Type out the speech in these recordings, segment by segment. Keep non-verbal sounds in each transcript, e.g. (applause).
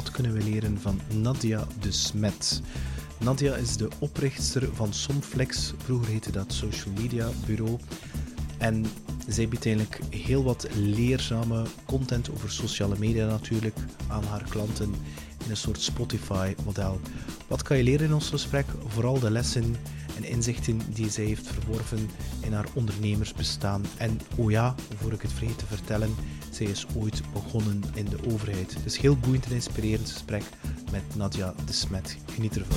Wat kunnen we leren van Nadia de Smet? Nadia is de oprichter van Somflex, vroeger heette dat Social Media Bureau. En zij biedt eigenlijk heel wat leerzame content over sociale media natuurlijk aan haar klanten in een soort Spotify-model. Wat kan je leren in ons gesprek? Vooral de lessen en inzichten die zij heeft verworven in haar ondernemersbestaan. En oh ja, voor ik het vergeet te vertellen, zij is ooit begonnen in de overheid. Dus heel boeiend en inspirerend gesprek met Nadia de Smet. Geniet ervan.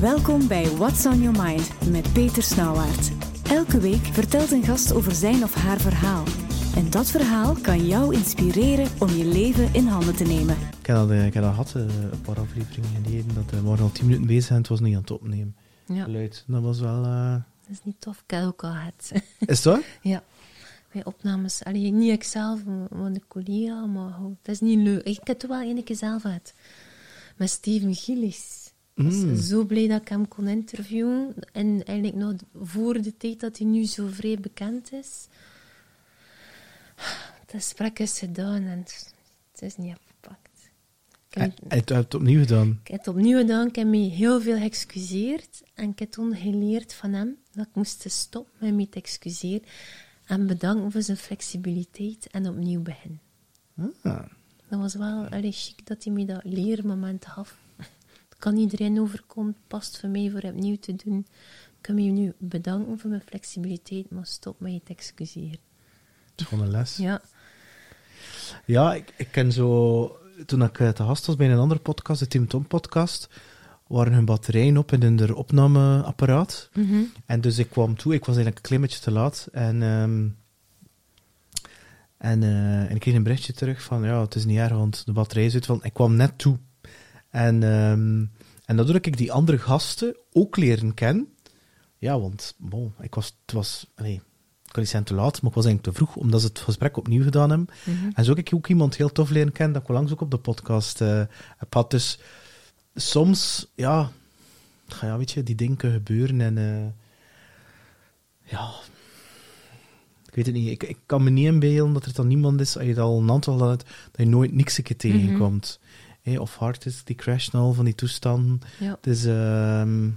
Welkom bij What's on Your Mind met Peter Snauwaert. Elke week vertelt een gast over zijn of haar verhaal. En dat verhaal kan jou inspireren om je leven in handen te nemen. Ik heb dat, eh, ik heb dat gehad, eh, een paar afleveringen geleden, dat eh, we waren al tien minuten bezig en het was niet aan het opnemen. Ja, Geluid, dat was wel... eh, dat is niet tof. Ik heb ook al gehad. (laughs) Is het waar? ja. Bij opnames. Allee, niet ikzelf, maar een collega. Maar dat is niet leuk. Ik heb het wel een keer zelf gehad. Met Steven Gillis. Ik was Mm. zo blij dat ik hem kon interviewen. En eigenlijk nog voor de tijd dat hij nu zo vrij bekend is. Het gesprek is gedaan en het het is niet. Ik heb En niet- en het opnieuw gedaan. ik heb het opnieuw gedaan. Ik heb me heel veel geëxcuseerd. En ik heb toen geleerd van hem dat ik moest stoppen met me te excuseren. En bedanken voor zijn flexibiliteit en opnieuw beginnen. Ah. Dat was wel allee, chic dat hij me dat leermoment gaf. Het kan iedereen overkomen. Het past voor mij voor opnieuw te doen. Ik kan me nu bedanken voor mijn flexibiliteit, maar stop met je te excuseren. Het is gewoon een les. Ja. Ja, ik, ik ken zo... Toen ik eh, te gast was bij een andere podcast, de Tim Tom podcast, waren hun batterijen op in hun opnameapparaat. Mhm. En dus ik kwam toe, ik was eigenlijk een klein beetje te laat. En, ehm, en, eh, en ik kreeg een berichtje terug van, ja, het is niet erg, want de batterij is uit. Van, ik kwam net toe. En, ehm, en daardoor heb ik die andere gasten ook leren kennen. Ja, want bon, ik was, het was, nee, ik kan niet zijn te laat, maar ik was eigenlijk te vroeg, omdat ze het gesprek opnieuw gedaan hebben. Mhm. En zo heb ik ook iemand heel tof leren kennen, dat ik langs ook op de podcast eh, heb gehad. Dus soms, ja, ja, weet je, die dingen gebeuren en eh, ja, ik weet het niet. Ik, ik kan me niet inbeelden dat er dan niemand is, als je dat al een aantal had, dat je nooit niks een keer tegenkomt. Hé, of hard is, die crashen al van die toestanden. Ja. Dus ehm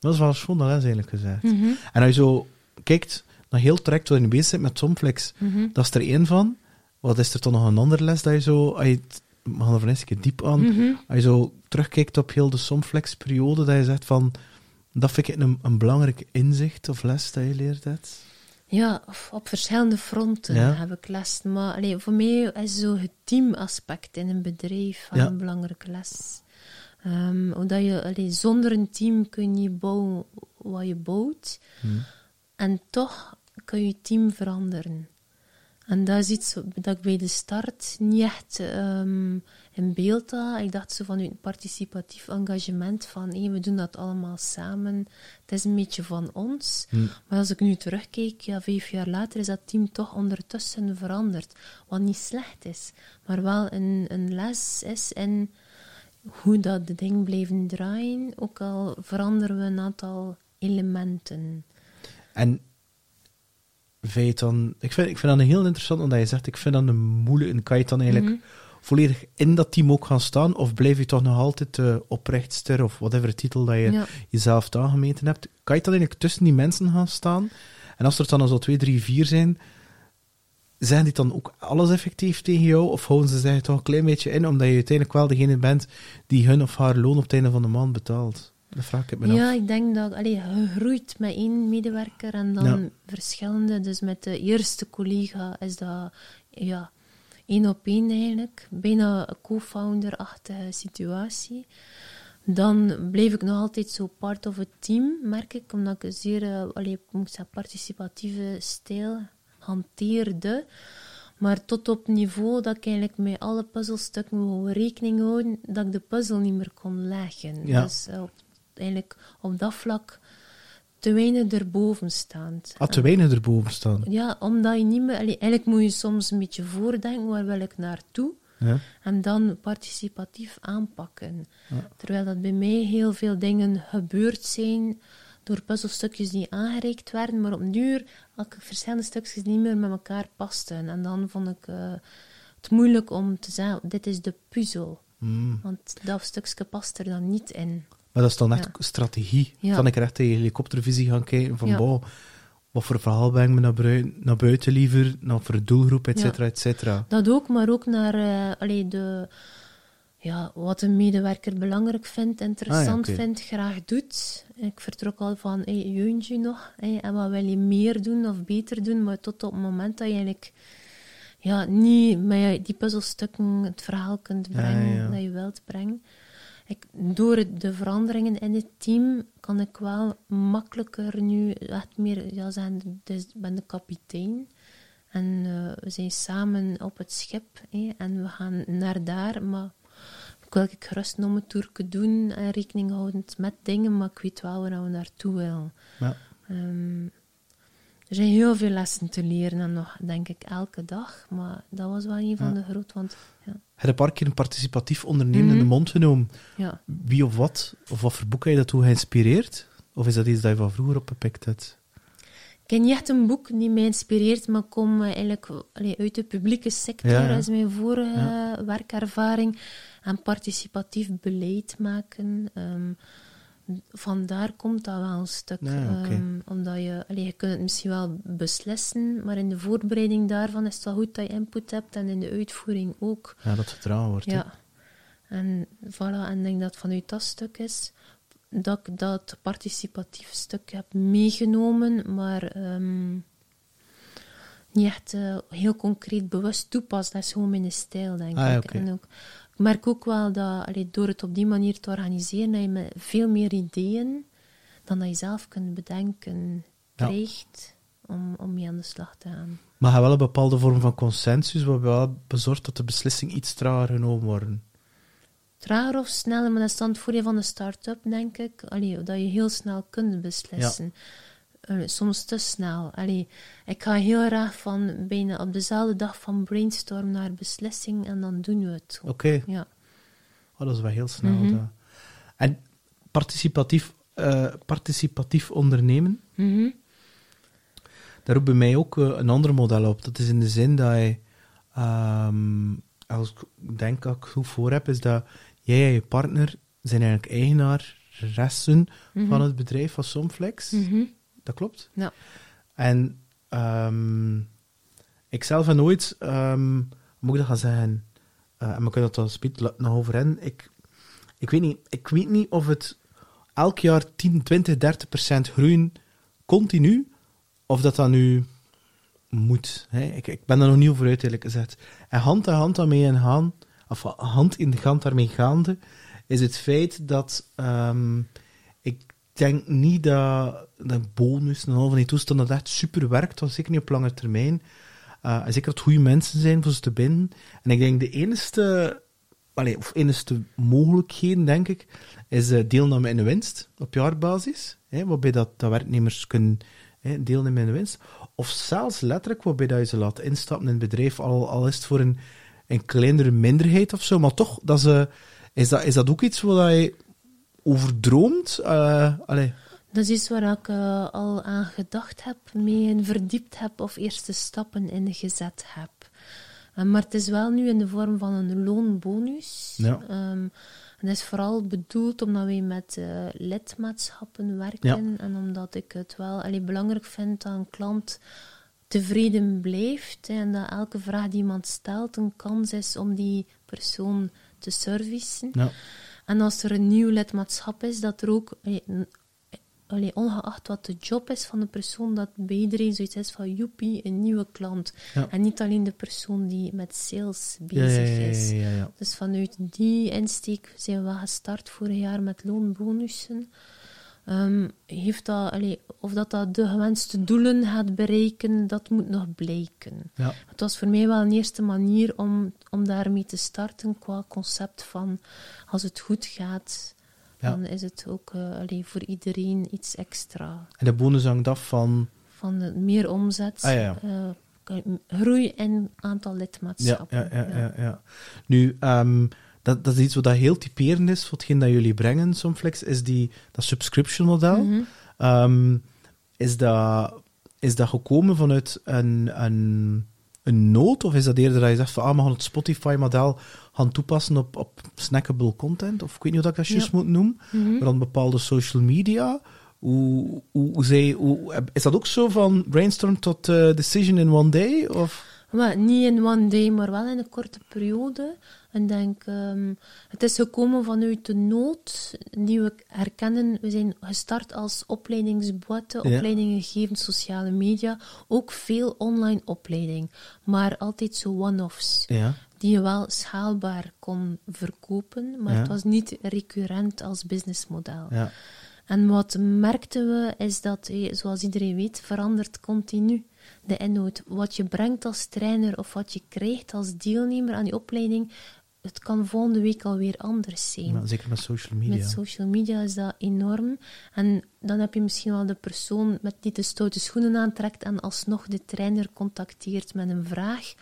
dat is wel schoon, dat is eigenlijk gezegd. Mhm. En als je zo kijkt naar heel traject waar je bezig bent met Somflex, Mhm. dat is er één van. Wat is er toch nog een andere les dat je zo, als je we gaan er een keer diep aan, Mhm. als je zo terugkijkt op heel de Somflex-periode, dat je zegt van, dat vind ik een, een belangrijk inzicht of les dat je leert hebt. Ja, op verschillende fronten Ja. heb ik les. Maar allee, voor mij is zo het teamaspect in een bedrijf Ja. een belangrijke les. Ehm, omdat je, allee, zonder een team kun je bouwen wat je bouwt. En toch kun je team veranderen. En dat is iets dat ik bij de start niet echt ehm, in beeld had. Ik dacht zo van een participatief engagement van hé, we doen dat allemaal samen. Het is een beetje van ons. Maar als ik nu terugkijk, ja, vijf jaar later is dat team toch ondertussen veranderd. Wat niet slecht is, maar wel een, een les is in hoe dat de dingen blijven draaien. Ook al veranderen we een aantal elementen. En vind je het dan, ik vind, ik vind dat heel interessant, omdat je zegt, ik vind dat een moeilijk, kan je dan eigenlijk Mhm. volledig in dat team ook gaan staan, of blijf je toch nog altijd de oprichtster, of whatever titel dat je Ja. jezelf aangemeten hebt, kan je dan eigenlijk tussen die mensen gaan staan? En als er dan zo twee, drie, vier zijn, zijn die dan ook alles effectief tegen jou, of houden ze zich toch een klein beetje in, omdat je uiteindelijk wel degene bent die hun of haar loon op het einde van de maand betaalt? Dat vraag ik me Ja, af. ik denk dat allee, je groeit met één medewerker en dan Ja. verschillende. Dus met de eerste collega is dat ja, één op één eigenlijk. Bijna een co-founder-achtige situatie. Dan bleef ik nog altijd zo part of het team, merk ik, omdat ik een zeer eh, allee, ik moet zeggen, participatieve stijl hanteerde. Maar tot op niveau dat ik eigenlijk met alle puzzelstukken rekening houden, dat ik de puzzel niet meer kon leggen. Ja. Dus eh, op, eigenlijk op dat vlak te weinig erboven staand. Ah, te weinig erboven staan. Ja, omdat je niet meer... allee, eigenlijk moet je soms een beetje voordenken, waar wil ik naartoe? Ja. En dan participatief aanpakken. Terwijl dat bij mij heel veel dingen gebeurd zijn door puzzelstukjes die aangereikt werden, maar op duur had ik verschillende stukjes niet meer met elkaar pasten. En dan vond ik eh, het moeilijk om te zeggen, dit is de puzzel. Hmm. Want dat stukje past er dan niet in. Maar dat is dan echt Ja. strategie. Ja. Kan ik er echt tegen helikoptervisie gaan kijken van, Ja. wow, wat voor verhaal breng ik me naar, buiten liever, naar voor doelgroep, et cetera, et cetera. Dat ook, maar ook naar allee, de, ja, wat een medewerker belangrijk vindt, interessant Ah, vindt, graag doet. Ik vertrok al van, hey, jeunt je nog? Hey, en wat wil je meer doen of beter doen? Maar tot op het moment dat je eigenlijk ja, niet met die puzzelstukken het verhaal kunt Ja, brengen dat je wilt brengen. Ik, door de veranderingen in het team kan ik wel makkelijker nu echt meer ja, zeggen, dus ik ben de kapitein. En eh, we zijn samen op het schip en we gaan naar daar. Maar ik wil ik gerust nog toerke doen en rekening houdend met dingen, maar ik weet wel waar we naartoe willen. Ja. Ehm, er zijn heel veel lessen te leren en nog, denk ik, elke dag. Maar dat was wel een van Ja. de groot, want ja, Heb je een paar keer een participatief ondernemen in de Mhm. mond genomen? ja. Wie of wat, of wat voor boek heb je dat toe geïnspireerd? Of is dat iets dat je van vroeger opgepikt hebt? Ik heb niet echt een boek die mij inspireert, maar ik kom eh, eigenlijk allee, uit de publieke sector. Ja, ja. Dat is mijn vorige werkervaring. En participatief beleid maken. ehm, vandaar komt dat wel een stuk. Ja, ehm, omdat je, allee, je kunt het misschien wel beslissen, maar in de voorbereiding daarvan is het wel goed dat je input hebt en in de uitvoering ook. Ja, dat vertrouwen wordt. Ja. En voilà, en ik denk dat vanuit dat stuk is dat ik dat participatief stuk heb meegenomen, maar ehm, niet echt eh, heel concreet bewust toepast. Dat is gewoon mijn stijl, denk Ah, ik. En ook, ik merk ook wel dat allee, door het op die manier te organiseren, dat je met veel meer ideeën dan dat je zelf kunt bedenken Ja. krijgt om, om mee aan de slag te gaan. Maar je wel een bepaalde vorm van consensus, waarbij wel bezorgt dat de beslissingen iets trager genomen worden. Trager of sneller, maar dat is dan het voordeel van een start-up, denk ik. Allee, dat je heel snel kunt beslissen. Soms te snel. Allee, ik ga heel graag van bijna op dezelfde dag van brainstorm naar beslissing en dan doen we het. Oké, Ja. oh, dat is wel heel snel. Mhm. dat. En participatief, eh, participatief ondernemen, Mhm. daar roept bij mij ook eh, een ander model op. Dat is in de zin dat je, ehm, als ik denk dat ik het goed voor heb, is dat jij en je partner zijn eigenlijk eigenaressen van het bedrijf van Somflex. Mhm. Dat klopt? Ja. En ehm ik zelf heb nooit, ehm, hoe moet ik dat gaan zeggen? Eh, en we kunnen dat dan speed nog over in. Ik, ik, weet niet, ik weet niet of het elk jaar 10, 20, 30 procent groeien continu, of dat dat nu moet. Hè? Ik, ik ben er nog niet over uit, eerlijk gezegd. En hand in hand daarmee in gaan, of hand in de hand daarmee gaande, is het feit dat ehm, ik denk niet dat de bonus en al van die toestanden dat echt super werkt, want zeker niet op lange termijn. En zeker dat goede mensen zijn voor ze te binden. En ik denk de enige, allee, of enige mogelijkheden, denk ik, is eh, deelname in de winst op jaarbasis. Hè, waarbij dat, dat werknemers kunnen hè, deelnemen in de winst. Of zelfs letterlijk waarbij dat je ze laat instappen in het bedrijf, al, al is het voor een, een kleinere minderheid of zo. Maar toch, dat is, dat, is dat ook iets waar je over droomt? Eh, allee. Dat is iets waar ik eh, al aan gedacht heb, mee in verdiept heb of eerste stappen in gezet heb. Eh, maar het is wel nu in de vorm van een loonbonus. Ja. Ehm, en dat is vooral bedoeld omdat wij met eh, lidmaatschappen werken en omdat ik het wel allee, belangrijk vind dat een klant tevreden blijft en dat elke vraag die iemand stelt een kans is om die persoon te servicen. Ja. En als er een nieuw lidmaatschap is, dat er ook, allee, n- allee, ongeacht wat de job is van de persoon, dat bij iedereen zoiets is van joepie, een nieuwe klant. Ja. En niet alleen de persoon die met sales bezig ja, is. ja. Dus vanuit die insteek zijn we gestart vorig jaar met loonbonussen. Ehm, heeft dat, allee, of dat, dat de gewenste doelen gaat bereiken, dat moet nog blijken. Het was voor mij wel een eerste manier om, om daarmee te starten qua concept van als het goed gaat, Ja. dan is het ook eh, allee, voor iedereen iets extra. En de bonus hangt af van... Van meer omzet, Ah, ja, ja. eh, groei in aantal lidmaatschappen. ja, ja, ja, ja. Nu, ehm, dat, dat is iets wat dat heel typerend is voor hetgeen dat jullie brengen, Somflex, is die, dat subscription model. Mhm. Ehm, is, dat, is dat gekomen vanuit een, een, een nood? Of is dat eerder dat je zegt van, ah, we gaan het Spotify-model gaan toepassen op, op snackable content? Of ik weet niet hoe dat ik dat juist moet noemen. Mhm. Maar dan bepaalde social media. Hoe, hoe, hoe, zij, hoe, is dat ook zo van brainstorm tot eh, decision in one day? Of? Maar niet in one day, maar wel in een korte periode. En denk, ehm, het is gekomen vanuit de nood die we herkennen. We zijn gestart als opleidingsboete, Ja. opleidingen geven sociale media. Ook veel online opleiding, maar altijd zo one-offs. Ja. Die je wel schaalbaar kon verkopen, maar Ja. het was niet recurrent als businessmodel. ja. En wat merkten we is dat, zoals iedereen weet, verandert continu de inhoud. Wat je brengt als trainer of wat je krijgt als deelnemer aan die opleiding, het kan volgende week alweer anders zijn. Maar zeker met social media. Met social media is dat enorm. En dan heb je misschien wel de persoon met die de stoute schoenen aantrekt en alsnog de trainer contacteert met een vraag.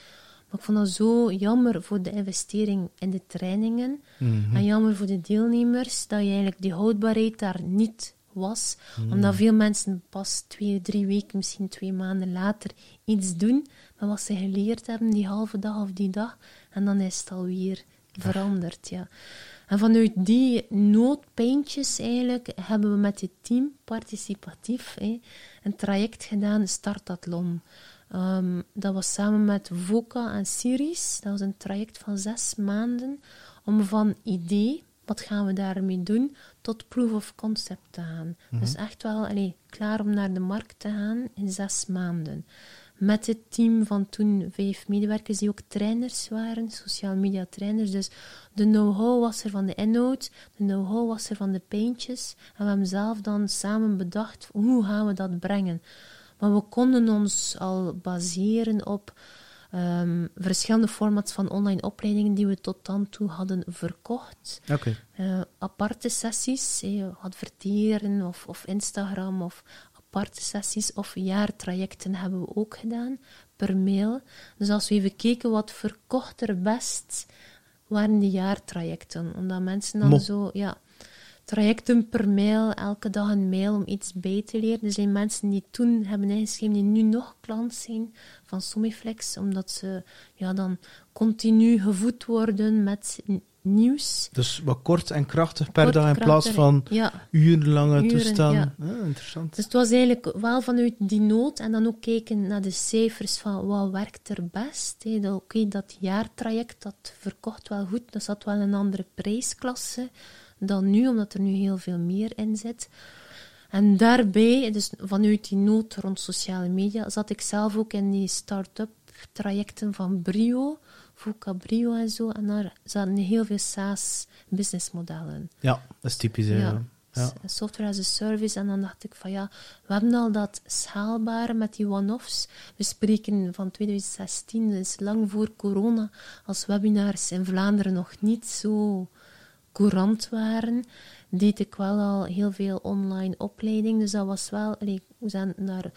Maar ik vond dat zo jammer voor de investering in de trainingen. Mhm. En jammer voor de deelnemers dat je eigenlijk die houdbaarheid daar niet was. Omdat veel mensen pas twee, drie weken, misschien twee maanden later iets doen met wat ze geleerd hebben die halve dag of die dag. En dan is het alweer veranderd, ja. En vanuit die noodpijntjes eigenlijk hebben we met het team participatief hè, een traject gedaan, Startathlon. Ehm, dat was samen met Voca en Siris. Dat was een traject van zes maanden om van idee, wat gaan we daarmee doen, tot proof of concept te gaan. Dus echt wel allee, klaar om naar de markt te gaan in zes maanden. Met het team van toen vijf medewerkers die ook trainers waren, sociale media trainers. Dus de know-how was er van de inhoud, de know-how was er van de pijntjes. En we hebben zelf dan samen bedacht, hoe gaan we dat brengen? Maar we konden ons al baseren op ehm, verschillende formats van online opleidingen die we tot dan toe hadden verkocht. Eh, aparte sessies, eh, adverteren of, of Instagram of aparte sessies of jaartrajecten hebben we ook gedaan per mail. Dus als we even keken wat verkocht er best, waren de jaartrajecten. Omdat mensen dan Mo. zo, ja, trajecten per mail, elke dag een mail om iets bij te leren. Er zijn mensen die toen hebben ingeschreven die nu nog klant zijn van Somiflex, omdat ze ja, dan continu gevoed worden met nieuws. Dus wat kort en krachtig per Kort, dag in plaats van Ja, urenlange Uren, toestaan. ja. Ah, interessant. dus het was eigenlijk wel vanuit die nood en dan ook kijken naar de cijfers van wat werkt er best. Oké, dat jaartraject dat verkocht wel goed, dat zat wel een andere prijsklasse dan nu, omdat er nu heel veel meer in zit. En daarbij, dus vanuit die nood rond sociale media, zat ik zelf ook in die start-up trajecten van Brio, Fuka Brio en zo. En daar zaten heel veel SaaS businessmodellen. Ja, dat is typisch. hè, Ja. Ja. Software as a service. En dan dacht ik van ja, we hebben al dat schaalbare met die one-offs. We spreken van 2016, dus lang voor corona, als webinars in Vlaanderen nog niet zo courant waren, deed ik wel al heel veel online opleiding. Dus dat was wel, we zijn naar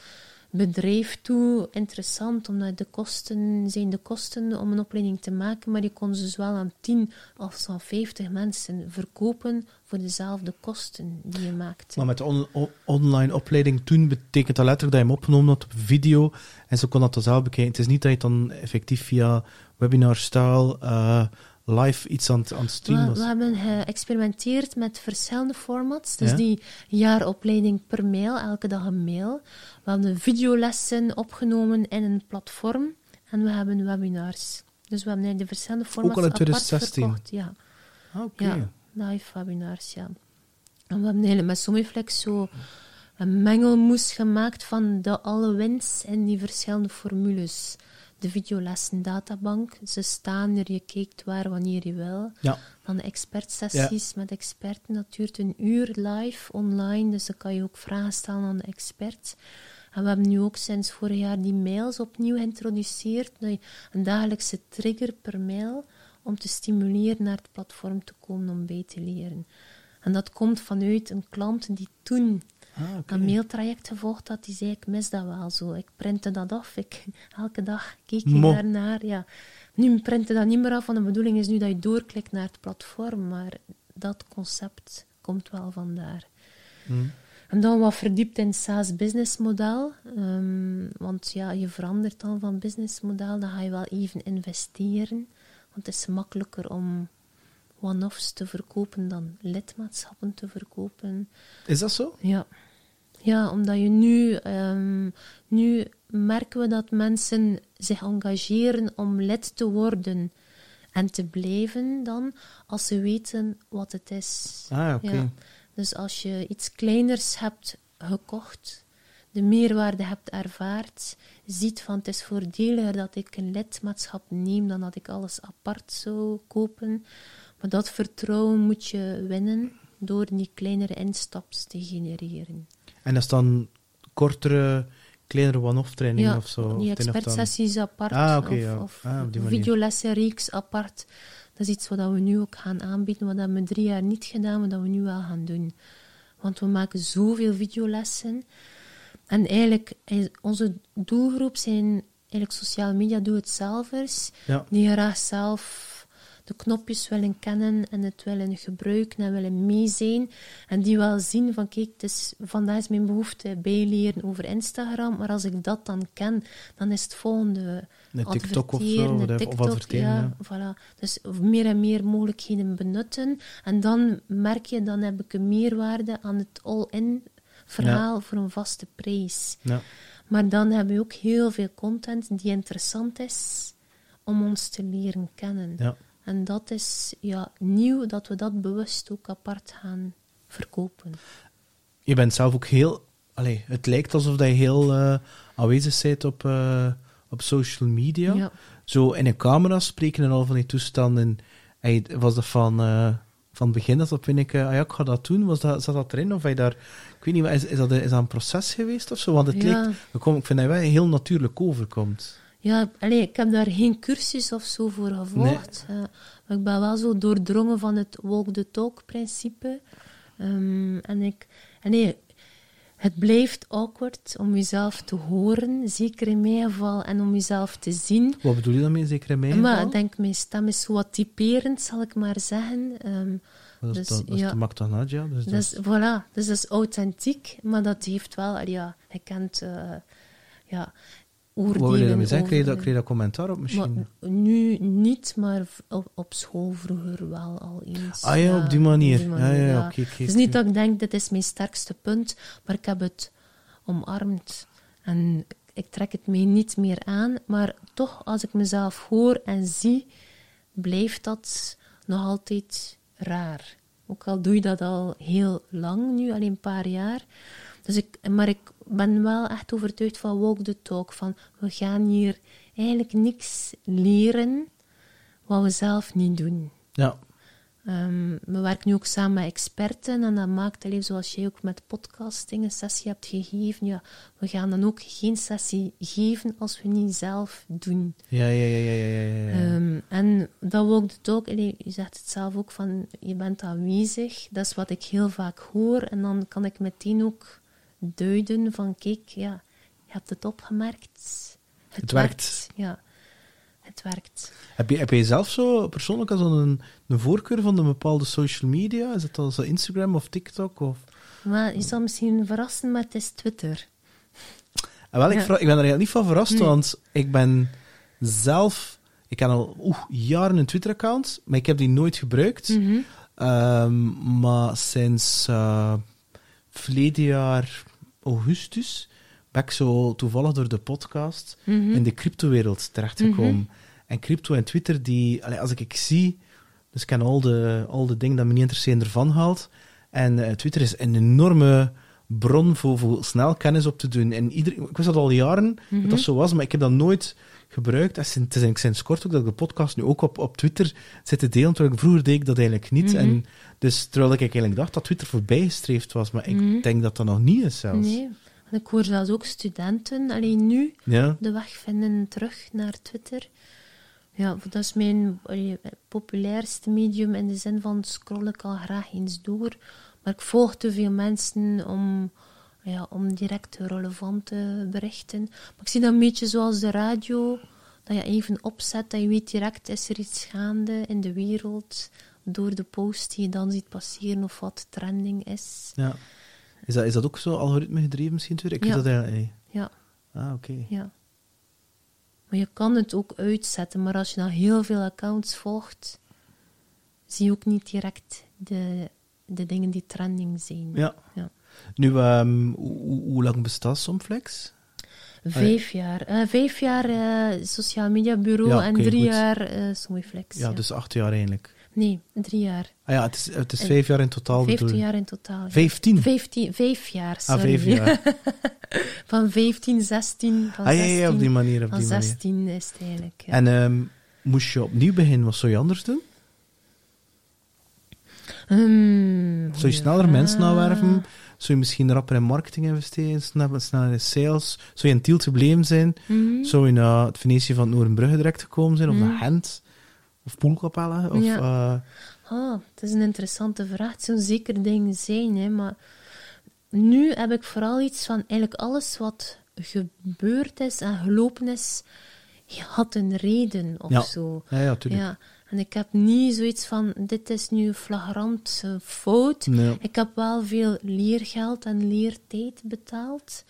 bedrijf toe interessant, omdat de kosten zijn de kosten om een opleiding te maken, maar je kon ze dus wel aan 10 of aan 50 mensen verkopen voor dezelfde kosten die je maakte. Maar met de online opleiding toen betekent dat letterlijk dat je hem opgenomen had op video en ze kon dat zelf bekijken. Het is niet dat je dan effectief via webinarstijl eh live iets aan, het- aan het streamen We, was. we hebben geëxperimenteerd met verschillende formats. Dus Ja? die jaaropleiding per mail, elke dag een mail. We hebben videolessen opgenomen in een platform. En we hebben webinars. Dus we hebben de verschillende formats al in apart 2016? verkocht. Ja. Ah, Oké. Ja, live webinars, ja. En we hebben met Somiflex zo een mengelmoes gemaakt van de alle wins in die verschillende formules. De videolessen databank, ze staan er, je kijkt waar, wanneer je wil. Ja. Dan de expertsessies met experten, dat duurt een uur live, online, dus dan kan je ook vragen stellen aan de expert. En we hebben nu ook sinds vorig jaar die mails opnieuw geïntroduceerd, een dagelijkse trigger per mail om te stimuleren naar het platform te komen om bij te leren. En dat komt vanuit een klant die toen Ah, oké. een mailtraject gevolgd had, die zei, ik mis dat wel zo. Ik printte dat af, ik, (laughs) elke dag keek ik Mo. daarnaar. Ja. Nu printte dat niet meer af, want de bedoeling is nu dat je doorklikt naar het platform, maar dat concept komt wel vandaar. Hmm. En dan wat verdiept in het SaaS businessmodel. Ehm, want ja, je verandert dan van businessmodel, dan ga je wel even investeren. Want het is makkelijker om one-offs te verkopen dan lidmaatschappen te verkopen. Is dat zo? Ja. Ja, omdat je nu, ehm, nu merken we dat mensen zich engageren om lid te worden en te blijven dan, als ze weten wat het is. Ah, oké. Ja. Dus als je iets kleiners hebt gekocht, de meerwaarde hebt ervaard, ziet van het is voordeliger dat ik een lidmaatschap neem dan dat ik alles apart zou kopen. Maar dat vertrouwen moet je winnen door die kleinere instaps te genereren. En dat is dan kortere, kleinere one-off trainingen Ja, of zo? die het het expertsessies apart Ah, oké, of, ja. of Ah, manier. videolessenreeks apart. Dat is iets wat we nu ook gaan aanbieden, wat we drie jaar niet gedaan, maar dat we nu wel gaan doen. Want we maken zoveel videolessen. En eigenlijk, onze doelgroep zijn eigenlijk sociale media doe-het-zelvers, Ja. die graag zelf de knopjes willen kennen en het willen gebruiken en willen mee zijn. En die wel zien van, kijk, het is, vandaag is mijn behoefte bijleren over Instagram, maar als ik dat dan ken, dan is het volgende Een TikTok of zo, TikTok, of adverteren. ja, Ja. Voilà. Dus meer en meer mogelijkheden benutten. En dan merk je, dan heb ik een meerwaarde aan het all-in verhaal voor een vaste prijs. Ja. Maar dan hebben we ook heel veel content die interessant is om ons te leren kennen. Ja. En dat is ja, nieuw dat we dat bewust ook apart gaan verkopen. Je bent zelf ook heel... Allee, het lijkt alsof je heel eh, aanwezig bent op, eh, op social media. Ja. Zo in een camera spreken en al van die toestanden. En was dat van, eh, van het begin dat dat vind ik, ah ja, ik ga dat doen. Was dat, zat dat erin? Of je daar... Ik weet niet, is, is, dat, is dat een proces geweest of zo? Want het Ja. lijkt... Ik kom- ik vind dat wel heel natuurlijk overkomt. Ja, allee, ik heb daar geen cursus of zo voor gevolgd. eh, maar ik ben wel zo doordrongen van het walk the talk principe. Ehm, en ik, en nee, het blijft awkward om jezelf te horen, zeker in mijn geval, en om jezelf te zien. Wat bedoel je daarmee, zeker in mij? Maar ik denk, mijn stem is zo wat typerend, zal ik maar zeggen. Dat is, dus, dat, dat is ja. de Magda Nadja. Dus dat voilà, dus dat is authentiek, maar dat heeft wel, ja, je kent uh, ja, Wat wil je oordelen daarmee zeggen? Kreeg je, dat, kreeg je dat commentaar op misschien? maar nu niet, maar op, op school vroeger wel al eens. ah ja, op die manier. op die ja, ja, ja. oké, oké, Het is niet dat ik denk, dit is mijn sterkste punt, maar ik heb het omarmd. En ik trek het mij niet meer aan, maar toch, als ik mezelf hoor en zie, blijft dat nog altijd raar. Ook al doe je dat al heel lang nu, alleen een paar jaar. Dus ik, maar ik ben wel echt overtuigd van walk the talk. Van we gaan hier eigenlijk niks leren wat we zelf niet doen. Ja, Ehm, we werken nu ook samen met experten en dat maakt, allee, zoals jij ook met podcasting een sessie hebt gegeven, ja, we gaan dan ook geen sessie geven als we niet zelf doen. ja, ja, ja, ja, ja, ja, ja. Ehm, en dat wordt het ook, je zegt het zelf ook, van je bent aanwezig, dat is wat ik heel vaak hoor en dan kan ik meteen ook duiden van kijk, ja, je hebt het opgemerkt. Het werkt. Ja, het werkt. Heb, je, heb je zelf zo persoonlijk als een, een voorkeur van een bepaalde social media? Is het zo Instagram of TikTok? Of... Maar je zal misschien verrassen, maar het is Twitter. En wel, ik, Ja. ik ben er eigenlijk niet van verrast, Nee. want ik ben zelf... Ik heb al oeh, jaren een Twitter-account, maar ik heb die nooit gebruikt. Mhm. Ehm, maar sinds eh verleden jaar augustus ben ik zo toevallig door de podcast Mhm. in de cryptowereld terechtgekomen. En crypto en Twitter, die, allee, als ik, ik zie, dus ik ken al de, al de dingen dat me niet interesseren ervan haalt. En eh, Twitter is een enorme bron voor, voor snel kennis op te doen. En ieder, ik wist dat al jaren, dat dat zo was, maar ik heb dat nooit gebruikt. En sinds, het is eigenlijk sinds kort ook dat ik de podcast nu ook op, op Twitter zit te delen, terwijl ik vroeger deed ik dat eigenlijk niet. Mhm. En dus terwijl ik eigenlijk dacht dat Twitter voorbijgestreefd was, maar ik Mhm. denk dat dat nog niet is zelfs. Nee, ik hoor zelfs ook studenten, alleen nu, Ja? de weg vinden terug naar Twitter. Ja, dat is mijn allee, populairste medium in de zin van scroll ik al graag eens door. Maar ik volg te veel mensen om, ja, om direct relevante berichten. Maar ik zie dat een beetje zoals de radio, dat je even opzet, dat je weet direct is er iets gaande in de wereld door de post die je dan ziet passeren of wat trending is. Ja. Is dat, is dat ook zo algoritme gedreven misschien? Ik Ja. dat eigenlijk. Ja, Ah, oké. ja. Maar je kan het ook uitzetten, maar als je dan heel veel accounts volgt, zie je ook niet direct de, de dingen die trending zijn. Ja. Ja. Nu, ehm, hoe, hoe- lang bestaat Somflex? Vijf jaar. Eh, vijf jaar eh, sociaal media bureau Ja, en drie goed. jaar eh Somiflex. Ja, ja. dus acht jaar eigenlijk. Nee, drie jaar. Ah ja, het is, het is En- vijf jaar in totaal. Vijftien jaar in totaal. ja. Vijftien? Vijftien, vijf jaar, Ah, vijf jaar. (laughs) van 15, 16, van Ah ja, 16. ja, op die manier. Op van die manier. 16 is het eigenlijk. En ehm, moest je opnieuw beginnen, wat zou je anders doen? Hmm, Zou je sneller mensen aanwerven? Zou je misschien rapper in marketing investeren, sneller, sneller in sales? Zou je in Tiel gebleven zijn? Mhm. Zou je naar het Venetië van Noordenbrugge direct gekomen zijn? Of Mhm. naar Gent? Of Poelkapelle? Of, Ja. eh, Ah, het is een interessante vraag. Het zou zeker dingen zijn, hè, maar nu heb ik vooral iets van eigenlijk alles wat gebeurd is en gelopen is, had een reden of Ja. zo. ja, ja, tuurlijk. Ja, en ik heb niet zoiets van, dit is nu flagrant fout. Nee. Ik heb wel veel leergeld en leertijd betaald.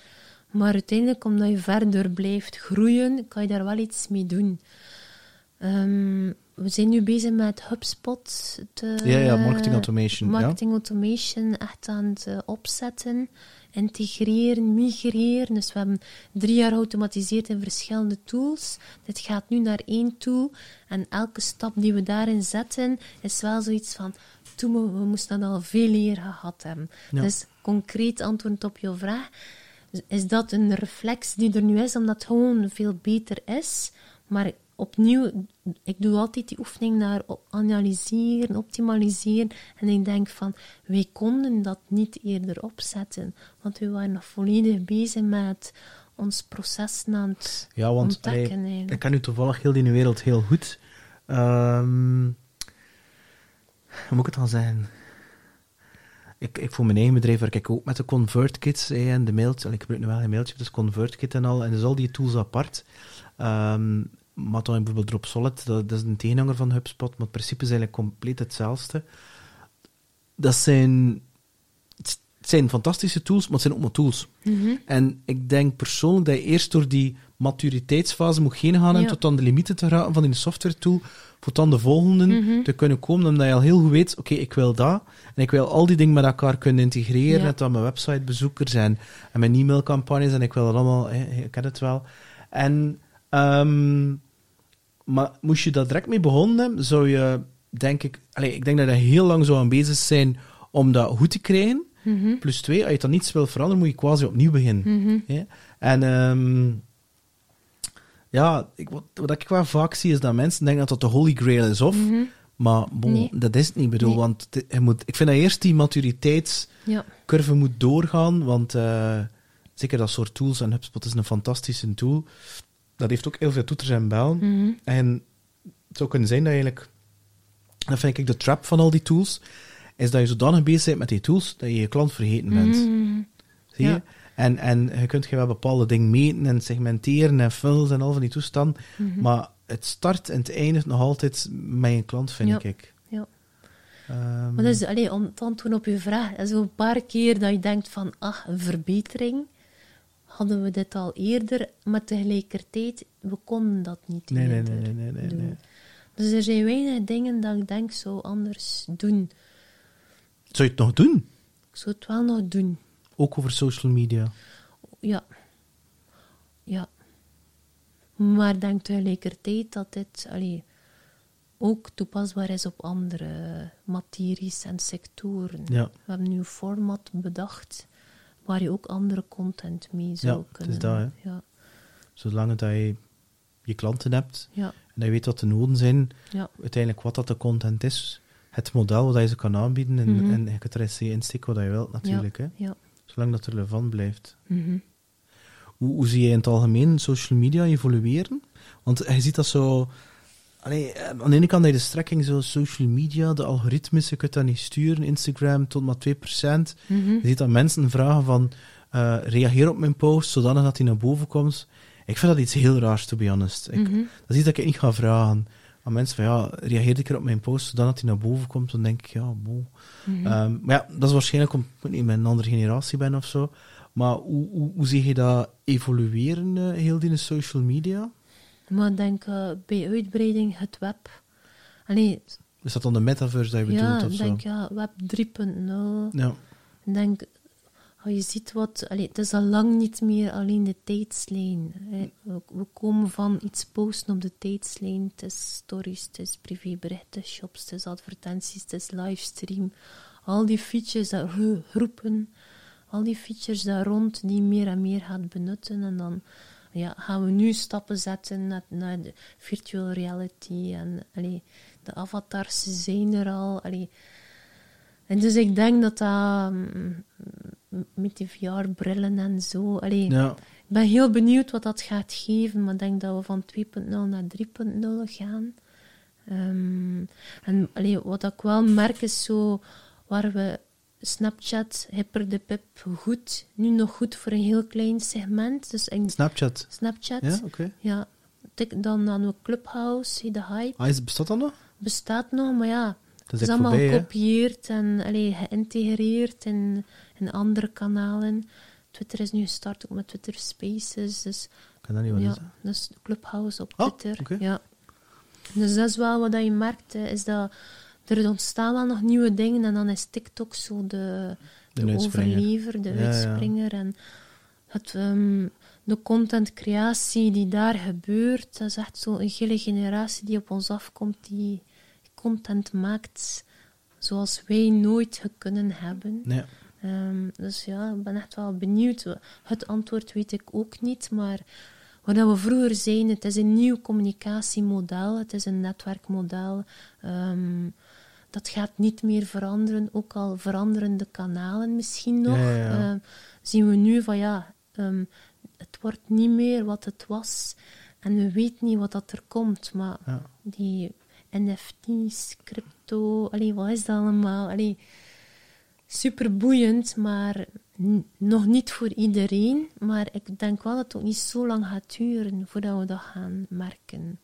Maar uiteindelijk, omdat je verder blijft groeien, kan je daar wel iets mee doen. Ehm, we zijn nu bezig met HubSpot. Te, Ja, ja, marketing automation, ja. Marketing automation echt aan het eh, opzetten. Integreren, migreren. Dus we hebben drie jaar geautomatiseerd in verschillende tools. Dit gaat nu naar één tool. En elke stap die we daarin zetten, is wel zoiets van... Toen we, we moesten dat al veel eer gehad hebben. Ja. Dus concreet antwoord op jouw vraag. Is dat een reflex die er nu is, omdat het gewoon veel beter is? Maar opnieuw, ik doe altijd die oefening naar analyseren, optimaliseren. En ik denk van, wij konden dat niet eerder opzetten. Want we waren nog volledig bezig met ons proces aan het Ja, want ontdekken. ik ken nu toevallig heel die wereld heel goed. Ehm, hoe moet ik het dan zeggen? Ik, ik voor mijn eigen bedrijf werk ik ook met de ConvertKits hè, en de mailtjes. Ik gebruik nu wel een mailtje, dus ConvertKit en al. En dus al die tools apart. Ehm, maar dan bijvoorbeeld DropSolid, dat, dat is een tegenhanger van HubSpot, maar het principe is eigenlijk compleet hetzelfde. Dat zijn, het zijn fantastische tools, maar het zijn ook maar tools. Mhm. En ik denk persoonlijk dat je eerst door die maturiteitsfase moet heen gaan en Ja. tot aan de limieten te raken van die software tool, voor dan de volgende Mhm. te kunnen komen, omdat je al heel goed weet, oké, ik wil dat, en ik wil al die dingen met elkaar kunnen integreren, Ja. net aan mijn websitebezoekers en, en mijn e-mailcampagnes, en ik wil dat allemaal, ik ken het wel. En, ehm, maar moest je daar direct mee begonnen hebben, zou je, denk ik, allee, ik denk dat je heel lang zou aan bezig zijn om dat goed te krijgen, Mhm. Plus twee, als je dan niets wil veranderen, moet je quasi opnieuw beginnen. Mhm. Ja? En ehm, ja, ik, wat, wat ik wel vaak zie, is dat mensen denken dat dat de holy grail is, of... Mhm. Maar bon, Nee. dat is het niet, bedoel, Nee. want je moet, ik vind dat eerst die maturiteitscurve Ja. moet doorgaan, want eh, zeker dat soort tools, en HubSpot is een fantastische tool, dat heeft ook heel veel toeters en bellen. Mhm. En het zou kunnen zijn dat eigenlijk, dat vind ik de trap van al die tools, is dat je zodanig bezig bent met die tools, dat je je klant vergeten bent. Mhm. Zie je? Ja. En, en je kunt je wel bepaalde dingen meten en segmenteren en funnels en al van die toestanden, Mhm. maar het start en het eindigt nog altijd met je klant, vind Ja. ik. Ja. Ehm, Maar dus, allee, om te antwoorden op uw vraag, zo een paar keer dat je denkt van, ach, een verbetering. Hadden we dit al eerder, maar tegelijkertijd, we konden dat niet nee, nee, eerder nee, nee, nee. Dus er zijn weinig dingen dat ik denk, zou anders doen. Zou je het nog doen? Ik zou het wel nog doen. Ook over social media. Ja. Ja. Maar ik denk tegelijkertijd dat dit allee, ook toepasbaar is op andere materies en sectoren. Ja. We hebben nu een format bedacht waar je ook andere content mee zou Ja, het is kunnen. dat, hè. Ja, Zolang dat je je klanten hebt ja, en dat je weet wat de noden zijn, ja. uiteindelijk wat dat de content is, het model wat je ze kan aanbieden en, Mhm. en je kunt er eens insteken wat je wilt natuurlijk. Hè. ja. Zolang dat relevant blijft. Mhm. Hoe, hoe zie je in het algemeen social media evolueren? Want je ziet dat zo... Allee, eh, aan de ene kant heb je de strekking zo social media, de algoritmes, je kunt dat niet sturen, Instagram tot maar 2%. Mhm. Je ziet dat mensen vragen van, eh, reageer op mijn post, zodanig dat hij naar boven komt. Ik vind dat iets heel raars, to be honest. Ik, Mhm. Dat is iets dat ik niet ga vragen. aan mensen van ja, reageer ik er op mijn post zodat hij naar boven komt, dan denk ik ja, bo. Mhm. Ehm, maar ja, dat is waarschijnlijk omdat ik met een andere generatie ben of zo. Maar hoe, hoe, hoe zie je dat evolueren, eh, heel die social media? Maar denk eh, bij uitbreiding het web. Allee, Is dat dan de metaverse dat je ja, bedoelt zo? denk ja, web 3.0. Ja, Ik denk, als je ziet wat... Allee, het is al lang niet meer alleen de tijdslijn. hè. We, we komen van iets posten op de tijdslijn. Het is stories, het is privéberichten, shops, het is advertenties, het is livestream. Al die features, dat gro- groepen, al die features daar rond die meer en meer gaat benutten. En dan ja, gaan we nu stappen zetten naar, naar de virtual reality. En allee, de avatars zijn er al. Allee, en dus ik denk dat dat mm, met die VR-brillen en zo. Allee, ja. Ik ben heel benieuwd wat dat gaat geven, maar ik denk dat we van 2.0 naar 3.0 gaan. Ehm, en allee, wat ik wel merk is zo waar we Snapchat, hyper de pip, goed, nu nog goed voor een heel klein segment. Dus in Snapchat. Snapchat, Ja, oké. ja, tik dan aan we Clubhouse, de hype, Ah, is, bestaat dat nog? bestaat nog, maar ja, Dat het is allemaal voorbij, gekopieerd en allee, geïntegreerd in, in andere kanalen. Twitter is nu gestart ook met Twitter Spaces. Dus Ik kan dat niet wat ja, dus Clubhouse op Ah, Twitter. Ja. Dus dat is wel wat je merkt, is dat er ontstaan wel nog nieuwe dingen en dan is TikTok zo de, De overlever, de Ja, ja. uitspringer. En het, ehm, de contentcreatie die daar gebeurt, dat is echt zo'n gele generatie die op ons afkomt, die content maakt zoals wij nooit kunnen hebben. Nee. Ehm, dus ja, ik ben echt wel benieuwd. Het antwoord weet ik ook niet, maar wat we vroeger zeiden, het is een nieuw communicatiemodel, het is een netwerkmodel. Ehm, dat gaat niet meer veranderen, ook al veranderen de kanalen misschien nog. Ja, ja, ja. Ehm, zien we nu van ja, ehm, het wordt niet meer wat het was en we weten niet wat dat er komt, maar Ja. die NFT's, crypto, allee, wat is dat allemaal? Allee, super boeiend, maar nog niet voor iedereen. Maar ik denk wel dat het ook niet zo lang gaat duren voordat we dat gaan merken.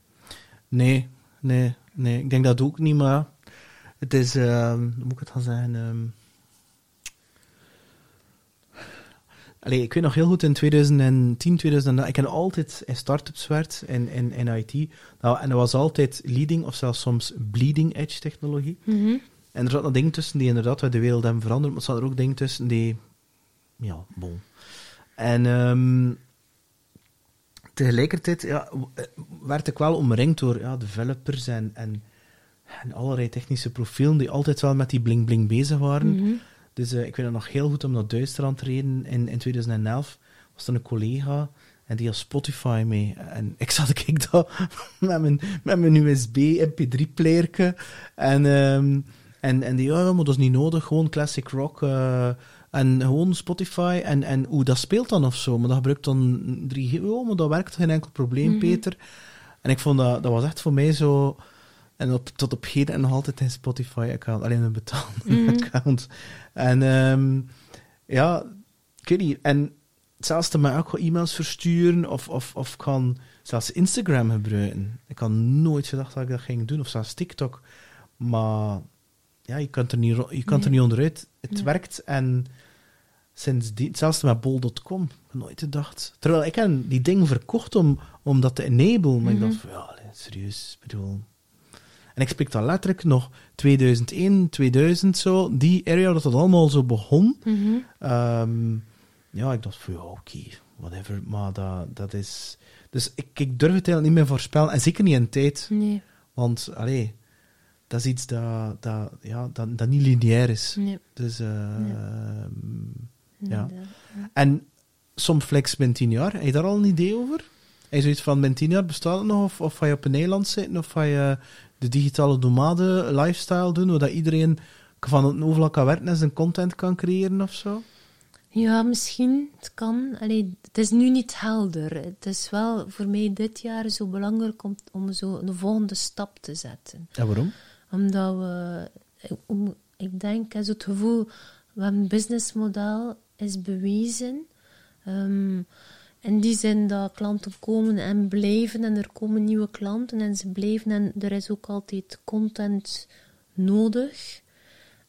Nee, nee, nee. Ik denk dat ook niet, maar het is, ehm, hoe moet ik het gaan zeggen? ehm Allee, ik weet nog heel goed in 2010, 2011, ik heb altijd in start-ups werkt in, in, in IT. Nou, en dat was altijd leading of zelfs soms bleeding edge technologie. En er zat nog dingen tussen die inderdaad de wereld hebben veranderd, maar er zaten er ook dingen tussen die, ja, bon. En ehm, tegelijkertijd ja, eh, werd ik wel omringd door ja, developers en, en, en allerlei technische profielen die altijd wel met die bling-bling bezig waren. Mhm. Dus eh, ik weet het nog heel goed om naar Duitsland te reden in, in 2011. Was er een collega en die had Spotify mee. En ik zat (laughs) ik dat met mijn, met mijn USB MP3-playerke. En, ehm, en, en die, ja, maar dat is niet nodig, gewoon classic rock. eh, en gewoon Spotify. En, en hoe dat speelt dan of zo. Maar dat gebruikt dan 3G. Oh, maar dat werkt geen enkel probleem, Mhm. Peter. En ik vond dat, dat was echt voor mij zo. En op, tot op heden en nog altijd een Spotify-account. Alleen een betaalde Mhm. (laughs) account. En ehm, ja, ik weet niet. En hetzelfde met ook gewoon e-mails versturen of, of, of kan zelfs Instagram gebruiken. Ik had nooit gedacht dat ik dat ging doen, of zelfs TikTok. Maar ja, je kan er niet, je kan er niet onderuit. Het Nee. werkt en sinds die, hetzelfde met bol.com. Nooit gedacht. Terwijl ik heb die ding verkocht om, om dat te enablen. Maar ik Mhm. dacht van, ja, serieus, bedoel... En ik spreek dan letterlijk nog 2001, 2000 zo, die area dat dat allemaal zo begon. Mhm. Ehm, ja, ik dacht van ja, oké, whatever. Maar dat, dat is. Dus ik, ik durf het eigenlijk niet meer voorspellen. En zeker niet in tijd. Nee, Want, allee, dat is iets dat, dat, ja, dat, dat niet lineair is. nee. Dus, eh, Ja. En Somflex binnen tien jaar, heb je daar al een idee over? Heb je zoiets van, binnen tien jaar bestaat het nog? Of, of ga je op een eiland zitten? Of ga je de digitale nomade lifestyle doen, waar iedereen van het overal kan werken en zijn content kan creëren of zo? Ja, misschien. Het kan. Allee, het is nu niet helder. Het is wel voor mij dit jaar zo belangrijk om, om zo een volgende stap te zetten. Ja, waarom? Omdat we, ik, om- ik denk, zo het gevoel, we hebben een businessmodel is bewezen. Ehm, in die zin dat klanten komen en blijven en er komen nieuwe klanten en ze blijven en er is ook altijd content nodig.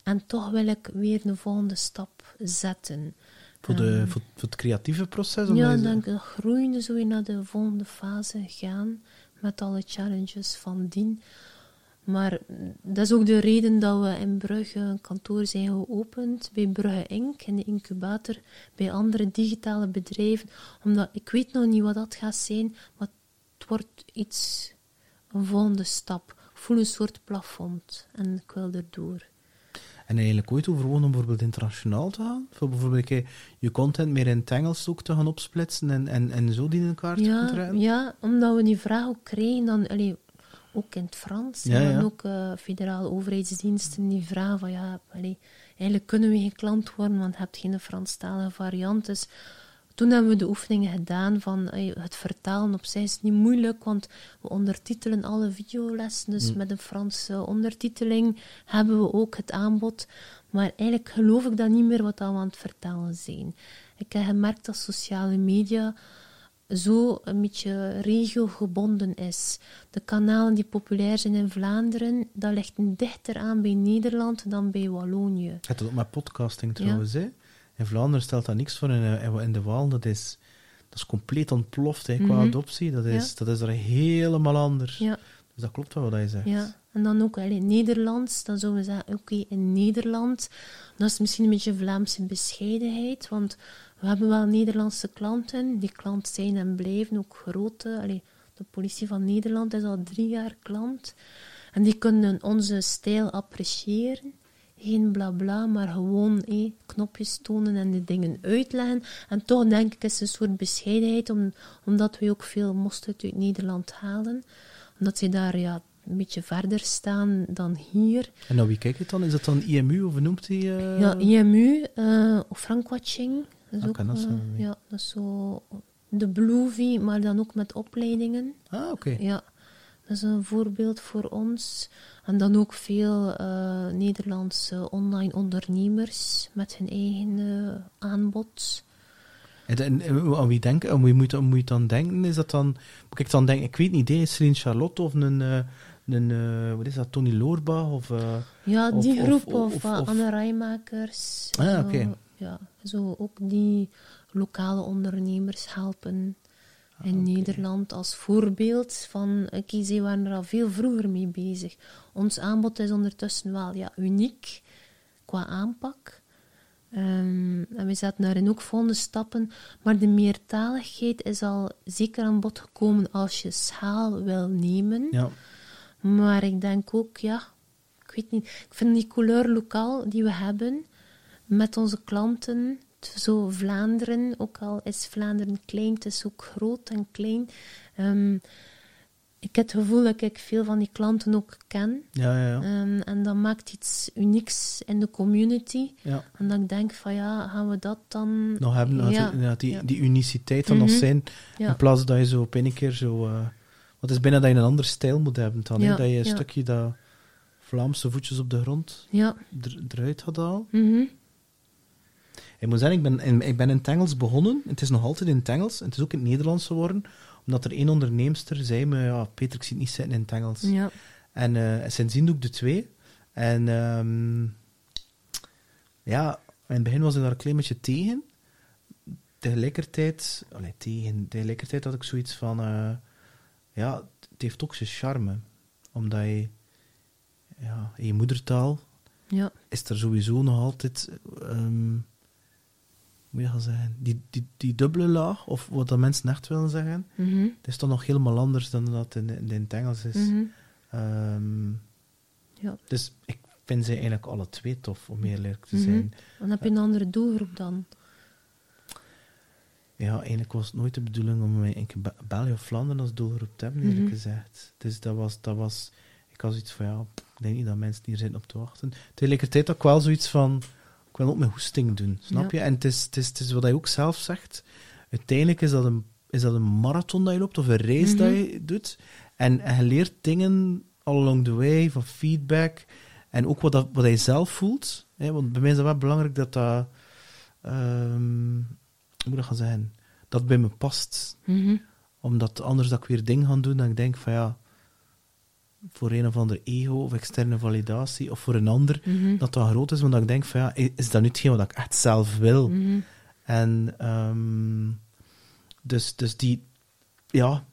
En toch wil ik weer een volgende stap zetten. Voor, de, voor, voor het creatieve proces? Ja, dan denk ik dat groeiende zo naar de volgende fase gaan met alle challenges van dien. Maar dat is ook de reden dat we in Brugge een kantoor zijn geopend, bij Brugge Inc., in de incubator, bij andere digitale bedrijven. Omdat ik weet nog niet wat dat gaat zijn, maar het wordt iets, een volgende stap. Ik voel een soort plafond en ik wil erdoor. En eigenlijk ooit overwogen om bijvoorbeeld internationaal te gaan? Voor bijvoorbeeld je content meer in het Engels ook te gaan opsplitsen en, en, en zo die in elkaar te ja, Ja, omdat we die vraag ook kregen, dan, allee, ook in het Frans. Ja, en ook uh, federale overheidsdiensten die vragen van ja, allee, eigenlijk kunnen we geen klant worden, want je hebt geen Franstalige variant. Dus toen hebben we de oefeningen gedaan van het vertalen op zich is niet moeilijk, want we ondertitelen alle videolessen. Dus mm. met een Franse ondertiteling hebben we ook het aanbod. Maar eigenlijk geloof ik dat niet meer wat we aan het vertalen zijn. Ik heb gemerkt dat sociale media zo een beetje regiogebonden is. De kanalen die populair zijn in Vlaanderen, dat ligt dichter aan bij Nederland dan bij Wallonië. Het is ook met podcasting trouwens. Hè? In Vlaanderen stelt dat niks voor. In, in de Waal, dat is, dat is compleet ontploft hè, qua mhm. adoptie. Dat is, dat is er helemaal anders. Ja. Dus dat klopt wel wat je zegt. Ja, en dan ook in Nederlands. Dan zouden we zeggen, oké, in Nederland. Dat is misschien een beetje Vlaamse bescheidenheid, want we hebben wel Nederlandse klanten. Die klant zijn en blijven ook grote. Allee, de politie van Nederland is al drie jaar klant. En die kunnen onze stijl appreciëren. Geen blabla, maar gewoon eh, knopjes tonen en de dingen uitleggen. En toch denk ik is het een soort bescheidenheid, om, omdat we ook veel mosterd uit Nederland halen. Omdat ze daar ja, een beetje verder staan dan hier. En naar wie kijk je dan? Is dat dan IMU of noemt hij? Uh... Ja, IMU uh, of Frankwatching. Dat is ah, uh, ja, dat is zo de Bluevie, maar dan ook met opleidingen. Ah, oké. Ja, dat is een voorbeeld voor ons. En dan ook veel uh, Nederlandse online ondernemers met hun eigen uh, aanbod. En, aan wie denken? Aan wie moet, moet je dan denken? Is dat dan, moet ik dan denken, ik weet niet, is Celine Charlotte of een, een wat is dat, Tony Loorbach? Of, ja, die groep, of, of, of Anne Rijmakers. Ah, oké ja, zo ook die lokale ondernemers helpen in ah, Nederland als voorbeeld van, oké, ze waren er al veel vroeger mee bezig. Ons aanbod is ondertussen wel ja, uniek qua aanpak. Um, en we zetten daarin ook volgende stappen. Maar de meertaligheid is al zeker aan bod gekomen als je schaal wil nemen. Ja. Maar ik denk ook, ja, ik weet niet, ik vind die couleur lokaal die we hebben, met onze klanten. Zo Vlaanderen, ook al is Vlaanderen klein, het is ook groot en klein. Um, ik heb het gevoel dat ik veel van die klanten ook ken. Ja, ja, ja. Um, en dat maakt iets unieks in de community. Ja. En dat ik denk van ja, gaan we dat dan... Nog hebben, ja. die, die uniciteit dan nog mhm. zijn. In plaats dat je zo op een keer zo... Uh, wat is bijna dat je een andere stijl moet hebben dan. Dat je een stukje dat Vlaamse voetjes op de grond ja. eruit had al. Mm ik moet zeggen, ik ben, in, ik ben in het Engels begonnen. Het is nog altijd in het Engels. En het is ook in het Nederlands geworden. Omdat er één onderneemster zei me, ja, Peter, ik zie het niet zitten in het Engels. Ja. En uh, sindsdien doe ik de twee. En um, ja, in het begin was ik daar een klein beetje tegen. Tegelijkertijd, allee, tegen, tegelijkertijd had ik zoiets van, uh, ja, het heeft ook zijn charme. Omdat je, ja, in je moedertaal ja. is er sowieso nog altijd... Um, moet je gaan zeggen, die, die, die dubbele laag, of wat dat mensen echt willen zeggen, mm het is toch nog helemaal anders dan dat in, in, in het Engels is. Mhm. Ehm, ja. Dus ik vind ze eigenlijk alle twee tof, om eerlijk te mhm. zijn. Dan heb je een andere doelgroep dan? Ja, eigenlijk was het nooit de bedoeling om in België of Vlaanderen als doelgroep te hebben, eerlijk mhm. gezegd. Dus dat was, dat was, ik had zoiets van, ja, ik denk niet dat mensen hier zijn op te wachten. Tegelijkertijd ook wel zoiets van, wil ook mijn hoesting doen, snap je? En het is, het, is, het is wat hij ook zelf zegt. Uiteindelijk is dat een, is dat een marathon dat je loopt, of een race dat mhm. je doet. En, en je leert dingen all along the way, van feedback. En ook wat, dat, wat hij zelf voelt. Hè? Want bij mij is het wel belangrijk dat dat... Um, hoe moet dat gaan zeggen? dat bij me past. Mhm. Omdat anders dat ik weer dingen ga doen, dan ik denk van ja, voor een of ander ego of externe validatie, of voor een ander, Mhm. dat dat groot is, want dat ik denk van ja, is dat nu hetgeen wat ik echt zelf wil? Mhm. En ehm, dus, dus die, ja,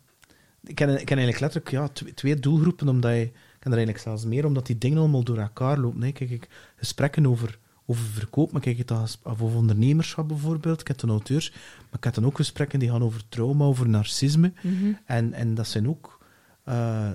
ik ken, ik ken eigenlijk letterlijk ja, twee, twee doelgroepen, omdat je, ik ken er eigenlijk zelfs meer, omdat die dingen allemaal door elkaar lopen. hè. Kijk, ik, gesprekken over, over verkoop, maar kijk, als- of over ondernemerschap bijvoorbeeld, ik heb dan auteurs, maar ik heb dan ook gesprekken die gaan over trauma, over narcisme, Mhm. en, en dat zijn ook eh,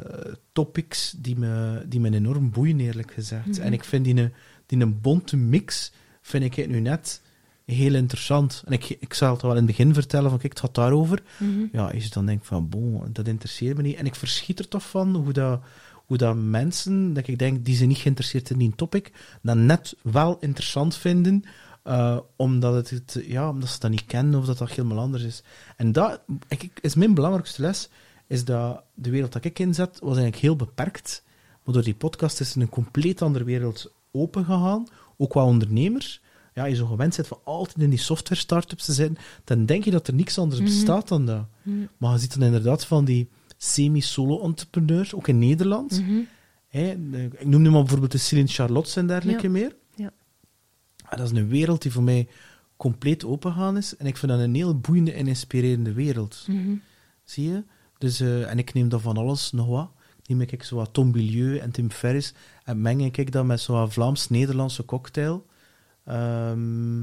topics die me, die me enorm boeien, eerlijk gezegd. Mhm. En ik vind die een, die een bonte mix, vind ik het nu net heel interessant. En ik, ik zal het wel in het begin vertellen, van kijk, het gaat daarover. Mhm. Ja, als je dan denkt van, bon, dat interesseert me niet. En ik verschiet er toch van hoe dat, hoe dat mensen, dat ik denk, die zijn niet geïnteresseerd in die topic, dan net wel interessant vinden, eh, omdat, het, het- ja, omdat ze dat niet kennen of dat dat helemaal anders is. En dat ik- is mijn belangrijkste les, is dat de wereld dat ik inzet, was eigenlijk heel beperkt. Maar door die podcast is er een compleet andere wereld open gegaan, ook qua ondernemers. Ja, je zo gewend bent van altijd in die software startups te zijn, dan denk je dat er niks anders Mhm. bestaat dan dat. Mhm. Maar je ziet dan inderdaad van die semi-solo-entrepreneurs, ook in Nederland. Mhm. Ik noem nu maar bijvoorbeeld de Céline Charlotte en dergelijke Ja. meer. Ja. Ah, dat is een wereld die voor mij compleet opengaan is. En ik vind dat een heel boeiende en inspirerende wereld. Zie je? Dus, eh, en ik neem dan van alles nog wat. Neem ik zo wat Tom Bilieu en Tim Ferriss en meng ik dat met zo'n Vlaams-Nederlandse cocktail. Ehm,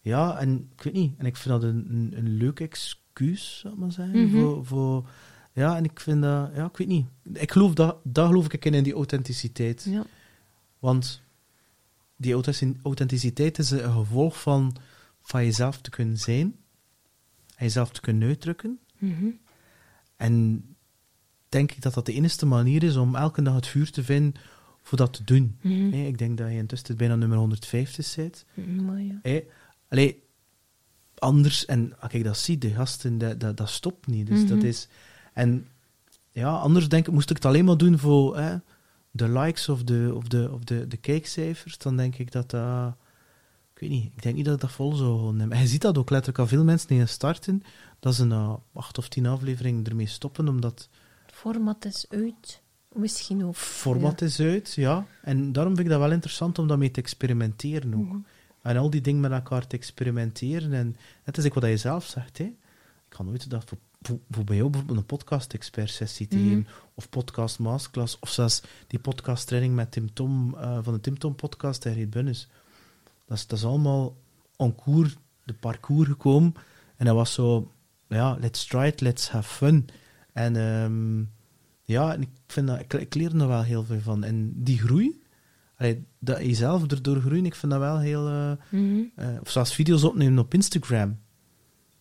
ja, en ik weet niet. En ik vind dat een, een, een leuk excuus, zou ik maar zeggen. Mhm. voor, voor, ja, en ik vind dat... Ja, ik weet niet. Ik geloof dat, daar geloof ik in, in die authenticiteit. Ja. Want die authentic- authenticiteit is een gevolg van, van jezelf te kunnen zijn. En jezelf te kunnen uitdrukken. Mhm. En denk ik dat dat de enige manier is om elke dag het vuur te vinden voor dat te doen. Mhm. Ik denk dat je intussen bijna nummer 150 zit. Maar ja. Allee, anders, en als ik dat zie, de gasten, dat, dat, dat stopt niet. Dus Mhm. dat is... En ja, anders denk ik, moest ik het alleen maar doen voor hè, de likes of de, of, de, of de, de kijkcijfers, dan denk ik dat dat... Ik weet niet, ik denk niet dat ik dat vol zou nemen. En je ziet dat ook letterlijk al veel mensen die starten, dat ze na acht of tien afleveringen ermee stoppen, omdat format is uit. Misschien ook. format is uit, ja. En daarom vind ik dat wel interessant om daarmee te experimenteren ook. Mhm. En al die dingen met elkaar te experimenteren. En net als ik wat je zelf zegt, hè. ik kan nooit dat voor, voor, voor bij jou bijvoorbeeld een podcast-expert-sessie te geven, of podcast masterclass, of zelfs die podcast-training met Tim Tom, eh, van de Tim Tom podcast, hij reed Bunnis. Dat is, dat is allemaal en cours, de parcours gekomen. En dat was zo, ja, let's try it, let's have fun. En ehm, ja, en ik, vind dat, ik, ik leer er wel heel veel van. En die groei, allee, dat je zelf erdoor groeit, ik vind dat wel heel... eh, Mhm. eh, of zelfs video's opnemen op Instagram.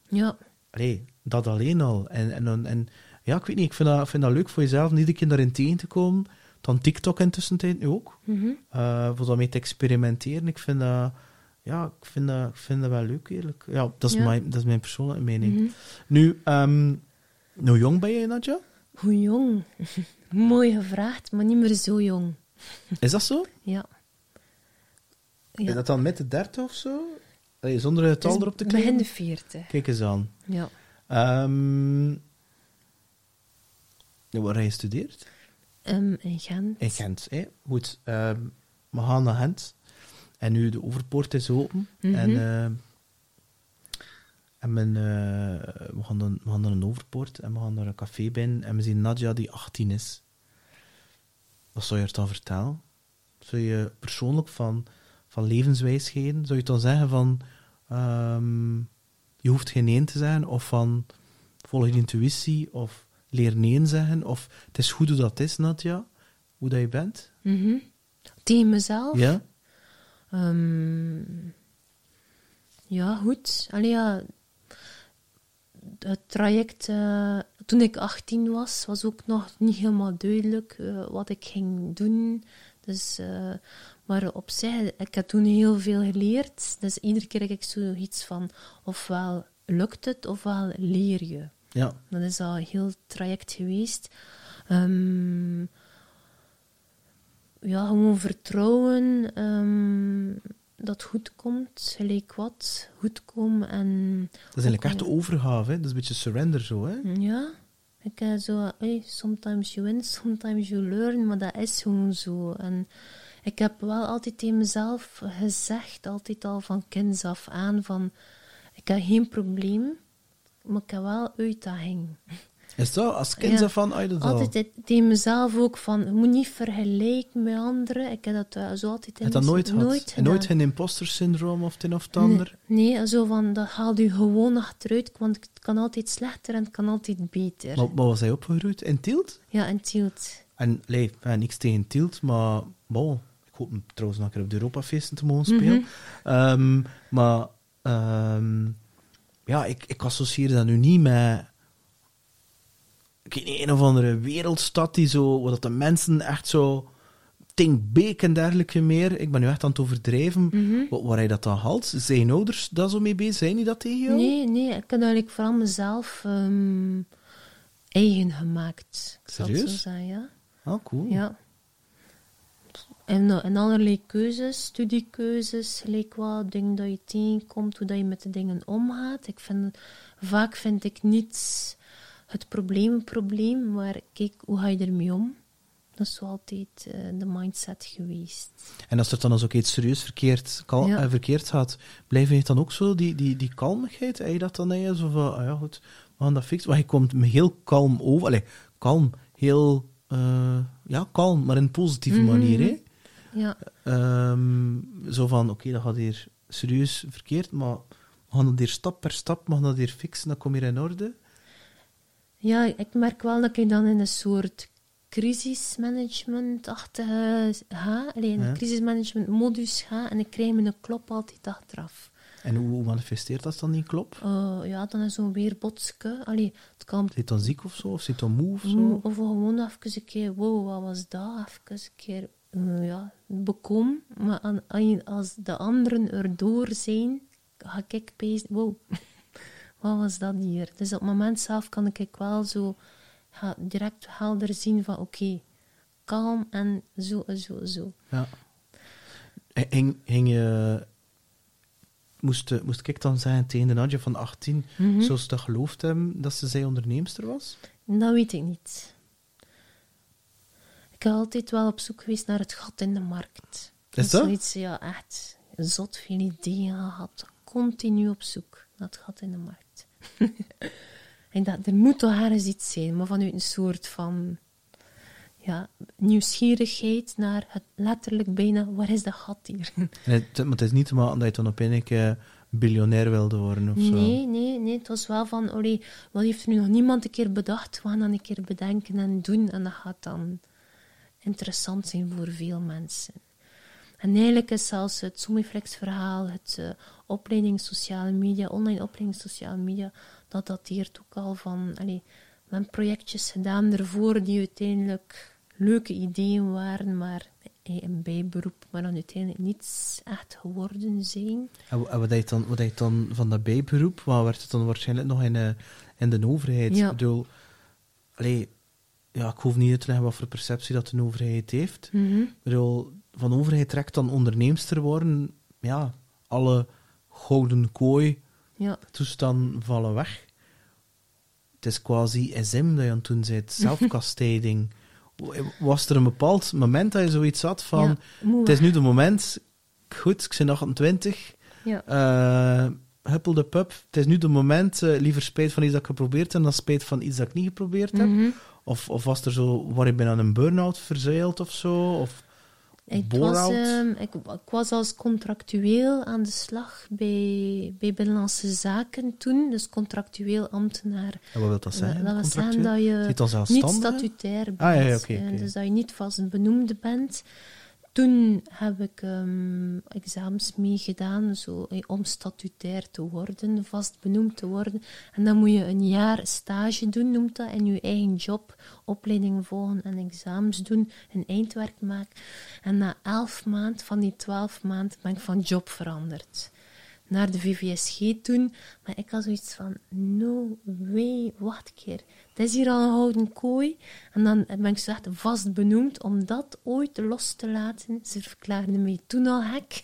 Ja. Allee, dat alleen al. En, en, en, ja, ik weet niet, ik vind dat, vind dat leuk voor jezelf om iedere keer daarin tegen te komen. Dan TikTok in tussentijd nu ook. Mhm. eh voor daarmee te experimenteren. Ik vind dat, ja, ik vind dat, ik vind dat wel leuk, eerlijk. Ja, dat is, Ja. Mijn, dat is mijn persoonlijke mening. Mhm. Nu, ehm, hoe jong ben jij, Nadja? Hoe jong? (laughs) Mooi gevraagd, maar niet meer zo jong. (laughs) Is dat zo? Ja. Is ja. dat dan met de derde of zo? Allee, zonder het is erop te Begin krijgen? de veertig. Kijk eens aan. Ja. Ja, waar heb je gestudeerd? Ehm, in Gent. In Gent, hè? Goed. ehm, we gaan naar Gent. En nu, de overpoort is open. Mhm. En, ehm, en men, eh, we, gaan dan, we gaan naar een overpoort en we gaan naar een café binnen. En we zien Nadja die 18 is. Wat zou je er dan vertellen? Zou je persoonlijk van, van levenswijsheden, zou je dan zeggen van... ehm, je hoeft geen nee te zeggen, of van volg je intuïtie, of leer nee zeggen, of het is goed hoe dat is, Nadja, hoe dat je bent. Mhm. Tegen mezelf? Ja? Ehm, ja, goed. Allee, ja, het traject eh, toen ik 18 was, was ook nog niet helemaal duidelijk eh, wat ik ging doen. Dus, eh, maar op zich, ik heb toen heel veel geleerd. Dus iedere keer heb ik zoiets van, ofwel lukt het, ofwel leer je. Ja. Dat is al een heel traject geweest. Ehm, ja, gewoon vertrouwen. ehm, dat goed komt, gelijk wat, goed komen en... Dat is eigenlijk echt de overgave, hè? dat is een beetje surrender zo. Hè? Ja, ik heb zo, hey, sometimes you win, sometimes you learn, maar dat is gewoon zo. En ik heb wel altijd tegen mezelf gezegd, altijd al van kinds af aan, van ik heb geen probleem, maar ik heb wel uitdaging. Is dat als kind Ja. van uit het al? Altijd tegen mezelf ook van, je moet niet vergelijken met anderen. Ik heb dat zo altijd in Heb je dat nooit gehad? nooit en nooit geen imposter syndroom of het een of het ander? Nee, nee, zo van, dat haalt u gewoon achteruit, want het kan altijd slechter en het kan altijd beter. Maar, maar was hij opgegroeid in Tielt? Ja, en Tielt. En nee, ja, niks tegen Tielt, maar bon, ik hoop hem trouwens nog een keer op de Europafeesten te mogen spelen. Mhm. Ehm, maar ehm, ja, ik, ik associeer dat nu niet met ik weet niet, een of andere wereldstad die zo, waar dat de mensen echt zo Tinkbeek en dergelijke meer. Ik ben nu echt aan het overdrijven Mhm. wa- waar hij dat dan haalt. Zijn ouders daar zo mee bezig? Zijn die dat tegen jou? Nee, nee, ik heb eigenlijk vooral mezelf ehm, eigen gemaakt. Serieus? zeggen, ja. Ah, cool. Ja. En, eh, en allerlei keuzes, studiekeuzes, gelijk wat, dingen dat je tegenkomt, hoe dat je met de dingen omgaat. Ik vind, vaak vind ik niet het probleem een probleem, maar kijk, hoe ga je ermee om? Dat is zo altijd eh, de mindset geweest. En als er dan eens ook iets serieus verkeerd, kal- Ja. eh, verkeerd gaat, blijf je dan ook zo, die, die, die kalmigheid? Heb je dat dan je? Zo van, ah ja, goed, we gaan dat fixen. Want je komt me heel kalm over. Allee, kalm. Heel, eh, ja, kalm, maar in een positieve Mhm. manier, hè? Ja, Ehm, zo van, oké, dat gaat hier serieus verkeerd, maar we gaan dat hier stap per stap, we gaan dat hier fixen, dan kom je in orde. Ja ik merk wel dat ik dan in een soort crisismanagement-achtige ga, alleen in Ja. crisismanagement-modus ga, en ik krijg een klop altijd achteraf. En hoe, manifesteert dat dan, die klop? Eh, ja, dan is zo'n weerbotske. Allee, het kan Zit dan ziek of zo? Of zit dan moe of zo? of gewoon even een keer, wow, wat was dat? Even een keer, eh, ja, bekom. Maar aan- als de anderen erdoor zijn, ga ik pezen, wow, (laughs) wat was dat hier? Dus op het moment zelf kan ik wel zo direct helder zien van, oké, kalm en zo, en zo, en zo. Ja. Hing, hing je... Moest, eh, moest ik dan zeggen tegen de Nadja van 18, Mhm. ze dat geloofd hebben dat ze zij onderneemster was? Dat weet ik niet. Ik ben altijd wel op zoek geweest naar het gat in de markt. Is dat? Zoiets, ja, echt zot veel ideeën gehad. Continu op zoek naar het gat in de markt. (laughs) en dat, er moet toch ergens iets zijn, maar vanuit een soort van ja, nieuwsgierigheid naar het letterlijk bijna, waar is dat gat hier? (laughs) Het, maar het is niet te maken dat je dan op een keer biljonair wilde worden of zo. Nee, nee, nee. Het was wel van, allee, wat heeft er nu nog niemand een keer bedacht? We gaan dat een keer bedenken en doen. En dat gaat dan interessant zijn voor veel mensen. En eigenlijk is zelfs het Somiflex-verhaal, het eh, opleiding sociale media, online opleiding sociale media, dat dateert ook al van, allee, we hebben projectjes gedaan ervoor die uiteindelijk leuke ideeën waren, maar een bijberoep, maar dan uiteindelijk niets echt geworden zijn. En, wa- en wat deed je dan, wat deed je dan van dat bijberoep? Wat werd het dan waarschijnlijk nog in, eh, in de overheid? Ja. Ik bedoel, allee, ja, ik hoef niet uit te leggen wat voor perceptie dat een overheid heeft. Mhm. Ik bedoel, van overheid trekt dan onderneemster worden. Ja, alle gouden kooi Ja. toestanden vallen weg. Het is quasi SM dat je aan het doen bent, (laughs) zelfkastijding. Was er een bepaald moment dat je zoiets had van... Ja, het is nu de moment... Goed, ik ben 28. Ja. eh huppel de pub. Het is nu de moment... eh, liever spijt van iets dat ik geprobeerd heb dan spijt van iets dat ik niet geprobeerd heb. Mhm. Of, of was er zo... Waar ik ben aan een burn-out verzeild of zo? Of Ik was, ehm, ik, ik was als contractueel aan de slag bij, bij Binnenlandse Zaken toen, dus contractueel ambtenaar. En wat wil dat zeggen? dat wil zeggen dat je niet statutair bent. Ah, ja, oké. Dus dat je niet vast benoemde bent. Toen heb ik ehm, examens meegedaan zo, eh, om statutair te worden, vast benoemd te worden. En dan moet je een jaar stage doen, noemt dat, en je eigen job, opleidingen volgen en examens doen, een eindwerk maken. En na elf maanden van die twaalf maanden ben ik van job veranderd naar de VVSG toen. Maar ik had zoiets van, no way, wacht een keer. Het is hier al een houten kooi. En dan ben ik zo echt vast benoemd om dat ooit los te laten. Ze verklaarden mij toen al hek. (laughs)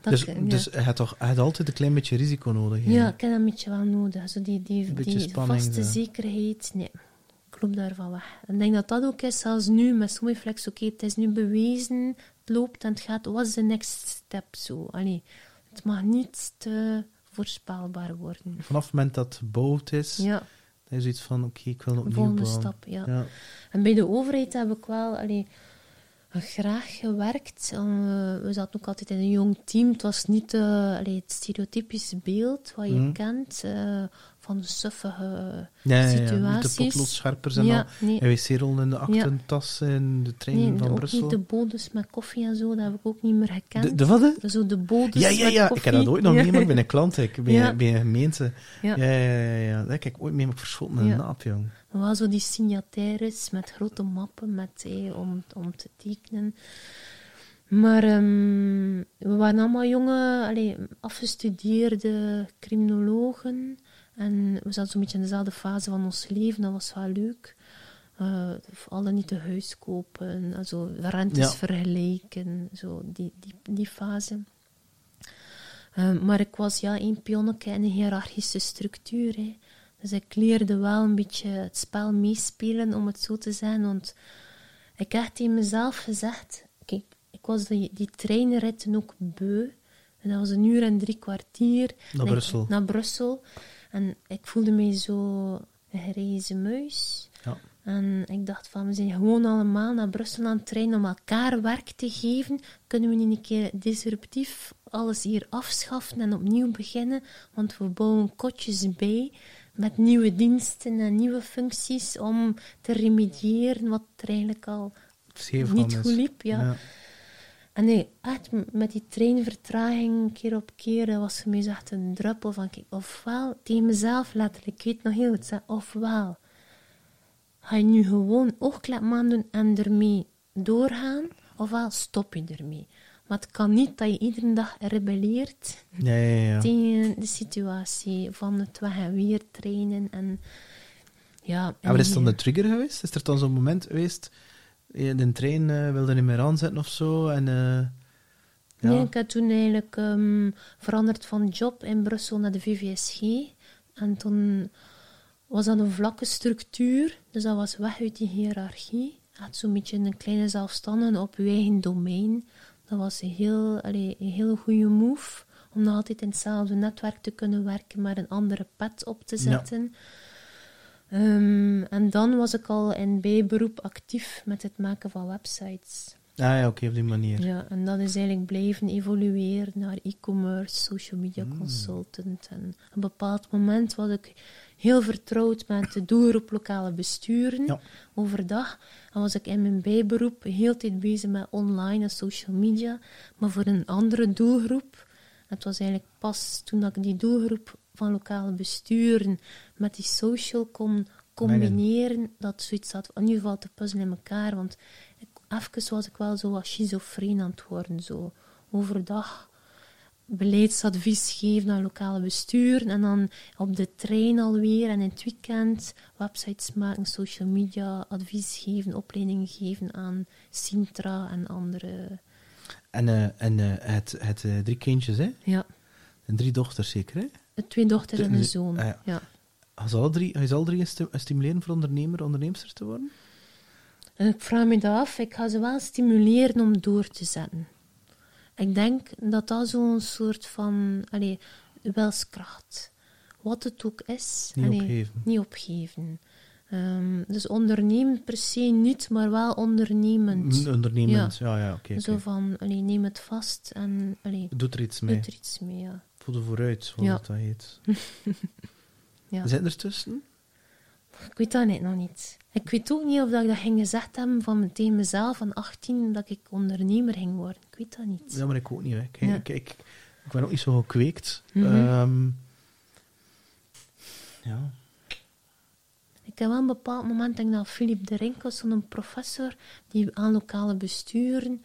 Dat Dus, ik- ja. dus je, hebt toch, hebt altijd een klein beetje risico nodig. hè? Ja, ik heb dat een beetje wel nodig. Zo die die, die spanning, vaste zo. zekerheid, nee. Ik loop daarvan weg. En ik denk dat dat ook is, zelfs nu met Somiflex. Oké, het is nu bewezen, het loopt en het gaat. Wat is de next step? Zo? Allee, het mag niet te voorspelbaar worden. Vanaf het moment dat het gebouwd is, Ja, dan is zoiets van, oké, ik wil opnieuw volgende bouwen. stap, ja. Ja. En bij de overheid heb ik wel allee, graag gewerkt. Eh, we zaten ook altijd in een jong team. Het was niet eh, allee, het stereotypische beeld wat je Mhm. kent eh, van de suffige Ja, ja, ja, situaties. Niet de potloodsscherpers en Ja, al. nee. En wc-rollen in de aktentas in de trein Nee, van ook Brussel. niet de bodes met koffie en zo, dat heb ik ook niet meer gekend. De, de wat? Zo de bodes Ja, ja, met ja. Ik heb dat ooit nog ja. meegemaakt bij een klant, ik, bij, Ja. bij een gemeente. Ja. Ja, ja, ja. ja. Dat heb ik ooit meegemaakt verschoten met een Ja. naap, jong. Wel zo die signataires met grote mappen met, eh, om, om te tekenen. Maar ehm, we waren allemaal jonge, afgestudeerde criminologen. En we zaten zo'n beetje in dezelfde fase van ons leven. Dat was wel leuk. Eh alle niet te huis kopen, also rentes Ja. vergelijken, zo die, die, die fase. Eh, maar ik was ja één pionnetje in een hiërarchische structuur. Hè. Dus ik leerde wel een beetje het spel meespelen, om het zo te zeggen. Want ik heb tegen mezelf gezegd... Kijk, ik was die, die treinritten ook beu. En dat was een uur en drie kwartier. Ik- naar Brussel. En ik voelde mij zo een grijze muis. Ja. En ik dacht van, we zijn gewoon allemaal naar Brussel aan het trainen om elkaar werk te geven. Kunnen we niet een keer disruptief alles hier afschaffen en opnieuw beginnen? Want we bouwen kotjes bij met nieuwe diensten en nieuwe functies om te remediëren wat er eigenlijk al niet goed liep. Ja. En nee, echt met die treinvertraging keer op keer, dat was voor mij echt een druppel van, kijk, ofwel, tegen mezelf letterlijk, ik weet nog heel goed, ofwel ga je nu gewoon oogklepman doen en ermee doorgaan, ofwel stop je ermee. Maar het kan niet dat je iedere dag rebelleert Ja, ja, ja. tegen de situatie van het weg en weer trainen en ja. En en wat is dan de trigger geweest? Is er dan zo'n moment geweest, de trein eh, wilde niet meer aanzetten of zo? En, eh, ja. Nee, ik heb toen eigenlijk ehm, veranderd van job in Brussel naar de VVSG. En toen was dat een vlakke structuur, dus dat was weg uit die hiërarchie. Had zo'n beetje een kleine zelfstandige op je eigen domein. Dat was een heel, allee, een hele goede move, om nog altijd in hetzelfde netwerk te kunnen werken, maar een andere pet op te Ja. Ehm, en dan was ik al in bijberoep actief met het maken van websites. Ah ja, oké, op die manier. Ja, en dat is eigenlijk blijven evolueren naar e-commerce, social media consultant. En op een bepaald moment was ik heel vertrouwd met de doelgroep lokale besturen Ja. overdag. En was ik in mijn bijberoep heel tijd bezig met online en social media, maar voor een andere doelgroep. Het was eigenlijk pas toen dat ik die doelgroep van lokale besturen met die social kon combineren, dat zoiets had, in ieder geval te puzzelen in elkaar. Want ik, even was ik wel zo wat schizofreen aan het worden. Zo overdag beleidsadvies geven aan lokale besturen en dan op de trein alweer en in het weekend websites maken, social media advies geven, opleidingen geven aan Sintra en andere. En, eh, en eh, het, het eh, drie kindjes, hè? Ja, En drie dochters zeker, hè? Twee dochters en een zoon. ah, ja. ja. Alle drie, ze alle drie sti- stimuleren voor ondernemer, onderneemster te worden? En ik vraag me dat af, ik ga ze wel stimuleren om door te zetten. Ik denk dat dat zo'n soort van allee, wilskracht, wat het ook is, Niet opgeven. niet opgeven. Ehm, dus ondernemen per se niet, maar wel ondernemend. Ondernemend, ja, ja, oké. Zo van, allee, neem het vast en allee, Doet er iets mee. doe er iets mee. Ja. Voor de vooruit, Ja. dat heet. (laughs) Ja. Zijn er tussen? Ik weet dat net nog niet. Ik weet ook niet of dat ik dat ging gezegd hebben van tegen mezelf van 18 dat ik ondernemer ging worden. Ik weet dat niet. Ja, maar ik ook niet. Hè. Ik, Ja. ik, ik, ik ben ook niet zo gekweekt. Mhm. Ehm, ja. Ik heb wel een bepaald moment, denk ik dat Philip de Rink was, zo'n professor die aan lokale besturen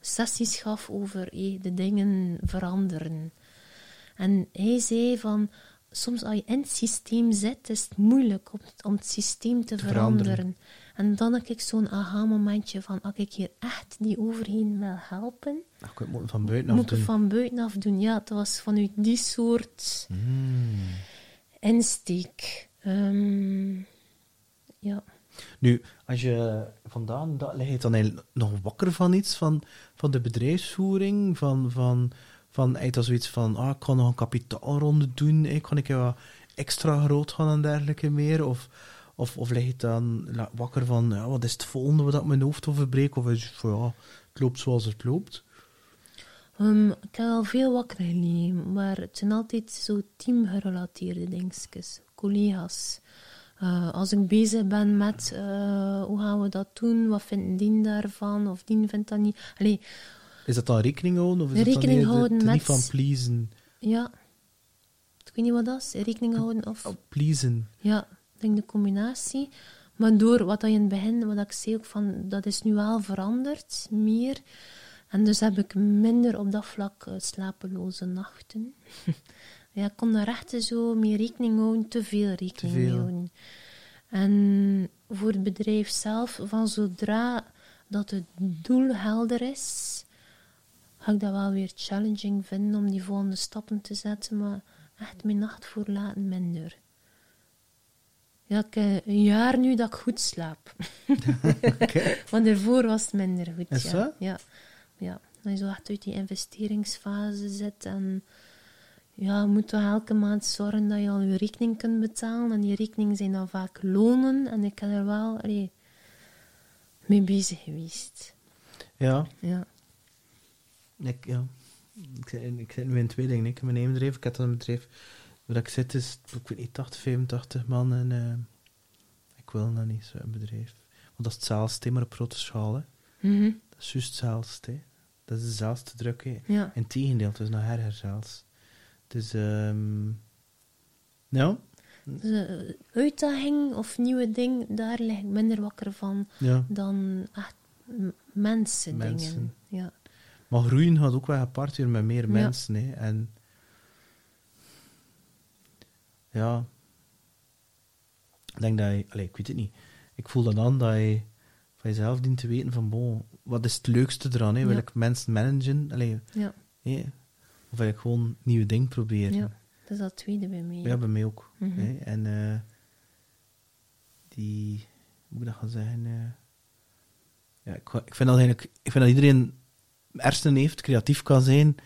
sessies gaf over hé, de dingen veranderen. En hij zei van, soms als je in het systeem zit, is het moeilijk om, om het systeem te, veranderen. veranderen. En dan heb ik zo'n aha-momentje van, als ik hier echt die overheen wil helpen, Ach, ik moet het van buitenaf moet doen. het van buitenaf doen. Ja, het was vanuit die soort Hmm. insteek. Ehm, ja. Nu, als je vandaan, dat, lig je dan nog wakker van iets, van, van de bedrijfsvoering, van, van, van van, ah, ik kan nog een kapitaalronde doen, eh, kan ik wat extra groot gaan en dergelijke meer, of, of, of lig je dan wakker van, ja, wat is het volgende wat mijn hoofd overbreekt, of is het ja, het loopt zoals het loopt. Ehm, ik heb al veel wakker gelegen, maar het zijn altijd zo teamgerelateerde dingetjes. Collega's. Eh, als ik bezig ben met eh, hoe gaan we dat doen, wat vindt die daarvan, of die vindt dat niet. Allee, Is dat dan rekening houden, of is Rekening te niet van pleasen? ja. Ik weet niet wat dat is, rekening houden of... Oh, pleasen. Ja, ik denk de combinatie. Maar door wat dat je in het begin, wat ik zei ook van, dat is nu wel veranderd, meer. En dus heb ik minder op dat vlak eh, slapeloze nachten. (laughs) ja, ik kon daar echt zo mee rekening houden, te veel rekening Te mee veel. houden. En voor het bedrijf zelf, van zodra dat het doel helder is, ga ik dat wel weer challenging vinden om die volgende stappen te zetten, maar echt mijn nacht voorlaten minder. Ja, ik heb een jaar nu dat ik goed slaap. (laughs) Want daarvoor was het minder goed. Is ja. Ja. ja. Dat je zo echt uit die investeringsfase zit en ja, je moet toch elke maand zorgen dat je al je rekening kunt betalen. En die rekeningen zijn dan vaak lonen. En ik ben er wel allee, mee bezig geweest. Ja, Ja. Ik, ja. Ik, zit, in- ik zit nu in twee dingen. Ik heb mijn bedrijf, ik heb een bedrijf waar ik zit, is, ik weet niet, 80, 85 man. En eh, ik wil dat niet, zo'n bedrijf. Want dat is hetzelfde, maar op grote schaal. Hè. Mhm. Dat is juist hetzelfde. hè. Dat is dezelfde druk. Hè. ja. Integendeel, het is nog erger zelfs. Dus, ehm ja, Dus, eh, uitdaging of nieuwe ding, daar lig ik minder wakker van ja. dan echt m- mensen, Mensen. dingen. Ja. Maar groeien gaat ook wel gepaard weer met meer Ja. mensen. Hè. En ja, ik denk dat je, allee, ik weet het niet. Ik voel dan aan dat je van jezelf dient te weten van, bon, wat is het leukste eraan? Hè? Wil Ja. ik mensen managen? Allee, Ja. hè? Of wil ik gewoon nieuwe dingen proberen? ja, dat is dat tweede bij mij. Ja, bij mij ook. Mhm. hè. En eh, die, hoe moet ik dat gaan zeggen? eh, ja, ik, ik, vind dat eigenlijk, ik vind dat iedereen hersenen heeft, creatief kan zijn.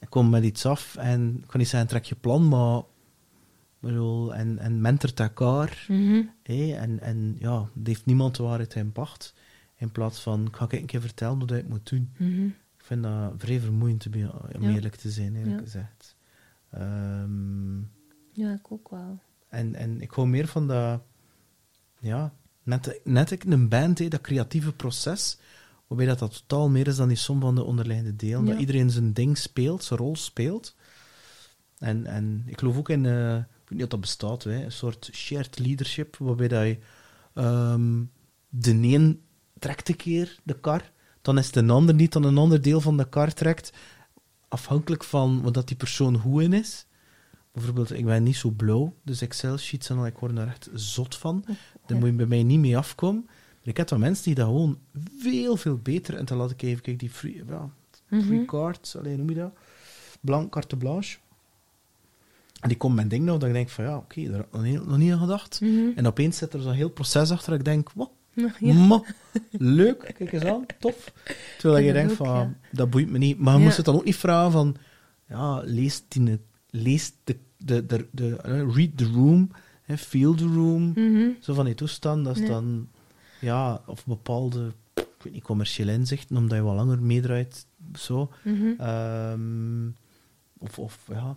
Ik kom met iets af en ik kan niet zeggen trek je plan, maar bedoel, en, en mentort elkaar. Hè, en, en ja, heeft niemand de waarheid in pacht. In plaats van, ik ga ik een keer vertellen hoe dat ik moet doen. Mhm. Ik vind dat vrij vermoeiend, om Ja. eerlijk te zijn, eerlijk Ja. gezegd. Ehm, Ja, ik ook wel. en, en ik hou meer van dat, ja, net, net ik een band, hè, dat creatieve proces, waarbij dat, dat totaal meer is dan die som van de onderliggende delen. Ja. Dat iedereen zijn ding speelt, zijn rol speelt. En, en ik geloof ook in, eh, ik weet niet of dat bestaat, hè, een soort shared leadership, waarbij dat je ehm, de een trekt een keer de kar, dan is het een ander niet dan een ander deel van de kar trekt, afhankelijk van wat dat die persoon goed in is. Bijvoorbeeld, ik ben niet zo blauw, dus Excel-sheets en al, ik word daar echt zot van. Daar moet je bij mij niet mee afkomen. Ik heb wel mensen die dat gewoon veel, veel beter... En dan laat ik even kijken, die free, free Mhm. cards, alleen noem je dat? Blank, carte blanche. En die komt mijn ding nou, dat ik denk van, ja, oké, daar heb ik nog niet, aan gedacht. Mhm. En opeens zit er zo'n heel proces achter, dat ik denk, wat, Ja. Ma, leuk, kijk eens aan, tof. Terwijl je dat denkt ook, van, ja. dat boeit me niet. Maar je Ja. moest het dan ook niet vragen van, ja, lees, die, lees de, de, de, de, eh, read the room, hè, feel the room, Mhm. zo van die toestand. Dat is Nee. dan, ja, of bepaalde, ik weet niet, commerciële inzichten, omdat je wat langer meedraait, zo. Mhm. Ehm, of, of, ja.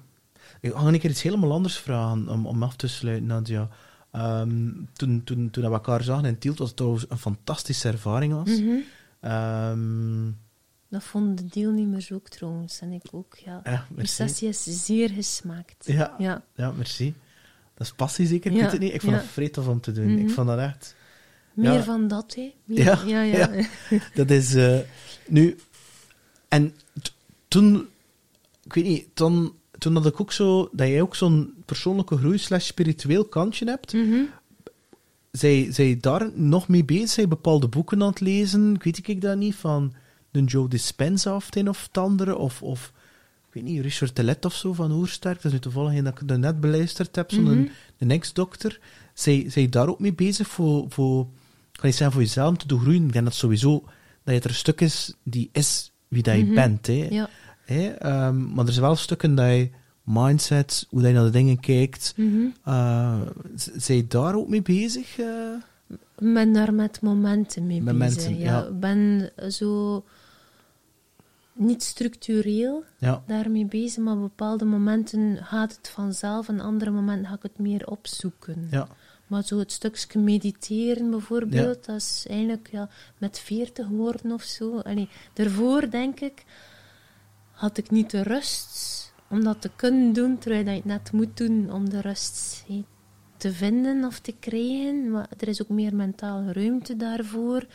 Ik ga een keer iets helemaal anders vragen om, om af te sluiten, Nadia. Ehm, toen, toen, toen we elkaar zagen in Tielt, was het trouwens een fantastische ervaring was. Mhm. Ehm, Dat vonden de deelnemers ook trouwens. En ik ook, ja. ja, Die merci. sessie is zeer gesmaakt. Ja, Ja. ja, merci. Dat is passie zeker, ik Ja, weet het niet. Ik vond ja. het vreed tof om te doen. Mhm. Ik vond dat echt... Meer Ja. van dat, hè. Meer- Ja, ja. ja. ja. (laughs) Dat is... eh, nu... En toen... Ik weet niet, toen, toen had ik ook zo... Dat jij ook zo'n persoonlijke groei slash spiritueel kantje hebt. Mhm. zij, zij daar nog mee bezig? Zij bepaalde boeken aan het lezen? Weet ik dat niet? Van de Joe Dispenza of het of het andere? Of, of ik weet niet, Richard Telet of zo van Oersterk. Dat is nu toevallig dat ik er net beluisterd heb, zo'n Mhm. een ex-dokter. Zij, zij daar ook mee bezig voor, voor, kan je zeggen, voor jezelf te doen groeien? Ik denk dat sowieso dat het er een stuk is die is wie dat je Mhm. bent. Hè? Ja. Hè? Ehm, maar er zijn wel stukken dat je mindset, hoe dat je naar de dingen kijkt. Z- zijn je daar ook mee bezig? eh? Ik ben daar met momenten mee bezig. ja. ja. Ik ben zo niet structureel ja. daarmee bezig, maar op bepaalde momenten gaat het vanzelf en andere momenten ga ik het meer opzoeken. Ja. Maar zo het stukje mediteren bijvoorbeeld, dat is eigenlijk ja, met 40 woorden of zo. Allee, daarvoor denk ik, had ik niet de rust om dat te kunnen doen, terwijl dat je het net moet doen om de rust te vinden of te krijgen. Maar er is ook meer mentale ruimte daarvoor.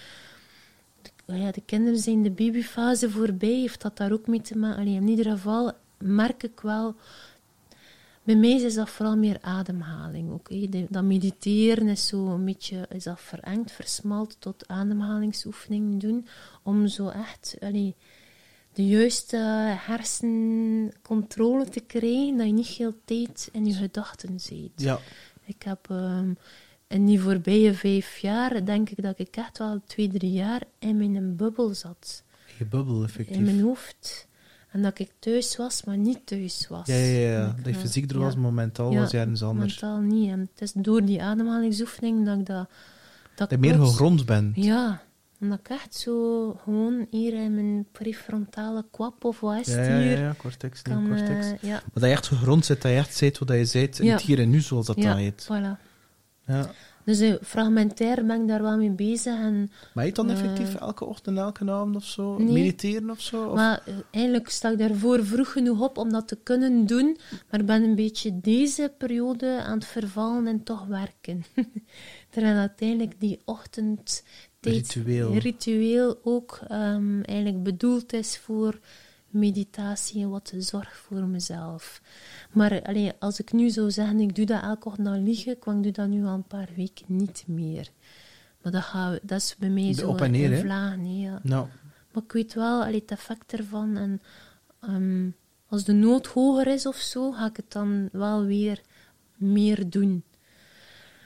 De, ja, de kinderen zijn de babyfase voorbij, heeft dat daar ook mee te maken? Allee, in ieder geval merk ik wel bij mij is dat vooral meer ademhaling. Ook, hè. De- dat mediteren is zo een beetje is dat verengd, versmalt tot ademhalingsoefeningen doen. Om zo echt allee, de juiste hersencontrole te krijgen, dat je niet heel tijd in je gedachten zit. Ja. Ik heb ehm, in die voorbije vijf jaar, denk ik dat ik echt wel twee, drie jaar in mijn bubbel zat. Je bubbel, In effectief. mijn hoofd. En dat ik thuis was, maar niet thuis was. Ja, ja, ja. Ik, Dat je fysiek er was, maar mentaal was je ergens anders. Mentaal niet. En het is door die ademhalingsoefening dat ik dat... Dat meer plots- gegrond bent. Ja. Omdat ik echt zo gewoon hier in mijn prefrontale kwap of wat is ja, het ja, hier... ja, ja, cortex, kan, cortex. eh, ja, Maar dat je echt gegrond zit, dat je echt ziet wat je zit, en Ja. het hier en nu, zoals dat dat heet. voilà. Ja. Dus eh, fragmentair ben ik daar wel mee bezig. En, Maar je dan Eh, effectief elke ochtend, elke avond of zo? Nee. Mediteren of zo? Of? Maar eh, eigenlijk sta ik daarvoor vroeg genoeg op om dat te kunnen doen. Maar ik ben een beetje deze periode aan het vervallen en toch werken. (laughs) Terwijl uiteindelijk die ochtend Ritueel. ritueel ook ehm, eigenlijk bedoeld is voor meditatie en wat zorg voor mezelf. Maar allee, als ik nu zou zeggen, ik doe dat elke ochtend, dan lieg ik, doe dat nu al een paar weken niet meer. Maar dat, gaat, dat is bij mij zo op en neer, een vlaag. Nee, ja. Nou, Maar ik weet wel allee, het effect ervan. En ehm, als de nood hoger is of zo, ga ik het dan wel weer meer doen.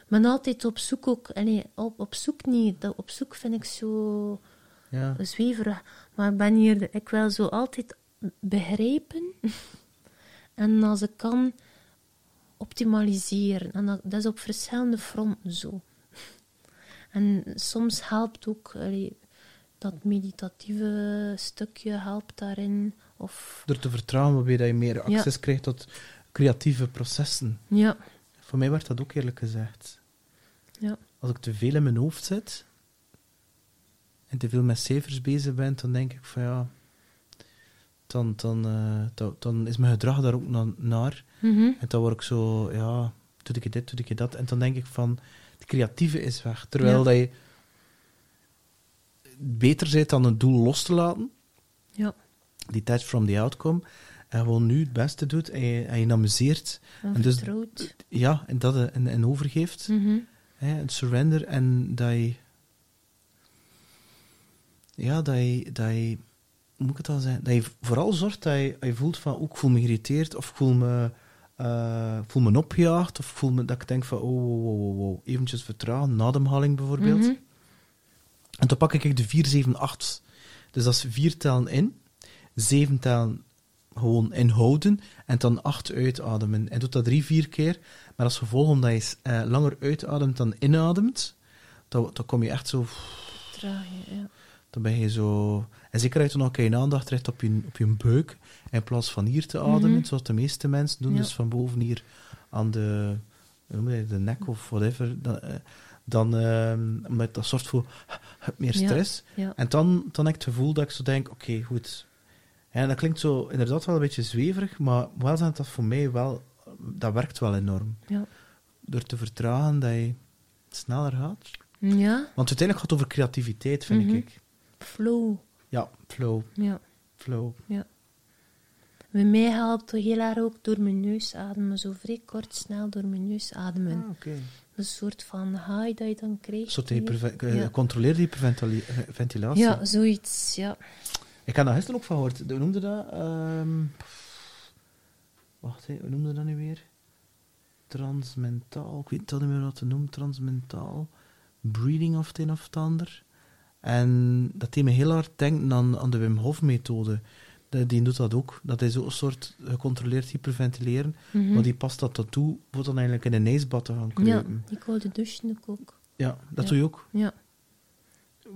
Ben altijd op zoek ook. Allee, op, op zoek niet. Dat op zoek vind ik zo ja. zweverig. Maar ik ben hier... Ik wil zo altijd begrijpen. (laughs) en als ik kan, optimaliseren. En dat, dat is op verschillende fronten zo. En soms helpt ook... allee, dat meditatieve stukje helpt daarin. Of, Door te vertrouwen waarbij dat je meer access krijgt tot creatieve processen. ja, Voor mij werd dat ook eerlijk gezegd. ja, Als ik te veel in mijn hoofd zit en te veel met cijfers bezig ben, dan denk ik van ja, dan, dan, eh, dan, dan is mijn gedrag daar ook na- naar. Mhm. En dan word ik zo, ja, doe ik dit, doe ik dat. En dan denk ik van, het creatieve is weg. Terwijl Ja. dat je beter bent dan het doel los te laten, ja. detached from the outcome, en gewoon nu het beste doet en je, en je amuseert. En En dus-. Ja, en dat eh, en, en overgeeft. Mhm. Hè, het surrender en dat je... Ja, dat je, dat je... Hoe moet ik het dan zeggen? Dat je vooral zorgt dat je, dat je voelt van... Oh, ik voel me geïrriteerd, of ik voel me, ik voel me opgejaagd, of voel me dat ik denk van... Oh, wow, wow, wow, wow. Eventjes vertragen, ademhaling bijvoorbeeld. Mhm. En dan pak ik de 4, 7, 8. Dus dat is vier tellen in, zeven tellen gewoon inhouden en dan acht uitademen. En doet dat drie, vier keer. Maar als gevolg, omdat je eh, langer uitademt dan inademt, dan, dan kom je echt zo... Traag ja. Dan ben je zo... En zeker je dan ook je aandacht richt op je, op je buik, in plaats van hier te ademen, Mhm. zoals de meeste mensen doen, Ja. dus van boven hier aan de, je de nek of whatever, dan, eh, dan ehm, omdat dat zorgt voor (laughs) meer stress. Ja. En dan, dan heb ik het gevoel dat ik zo denk, oké, goed. En dat klinkt zo inderdaad wel een beetje zweverig, maar wel zijn dat voor mij wel, dat werkt wel enorm. Ja. Door te vertragen dat je sneller gaat. ja, Want uiteindelijk gaat het over creativiteit, vind Mhm. ik. Flow. Ja, flow, Ja, flow. ja. Bij mij helpt heel erg ook door mijn neus ademen. Zo vrij kort, snel door mijn neus ademen. Ah, oké. Een soort van high dat je dan krijgt. Een soort eh, Ja. gecontroleerde hyperventilatie. Ja, zoiets, ja. Ik heb daar gisteren ook van gehoord. Hoe noemde dat? Ehm, wacht, hoe noemde dat nu weer? Transmentaal. Ik weet niet meer wat te noemen. Transmentaal. Breathing of het een of het ander. En dat deed me heel hard denken aan, aan de Wim Hof methode. De- Die doet dat ook. Dat is ook een soort gecontroleerd hyperventileren. Mhm. Maar die past dat toe voor dan eigenlijk in een ijsbad te gaan Ja, kruipen. die koude douche doe ik ook. Ja, dat Ja. doe je ook. Ja,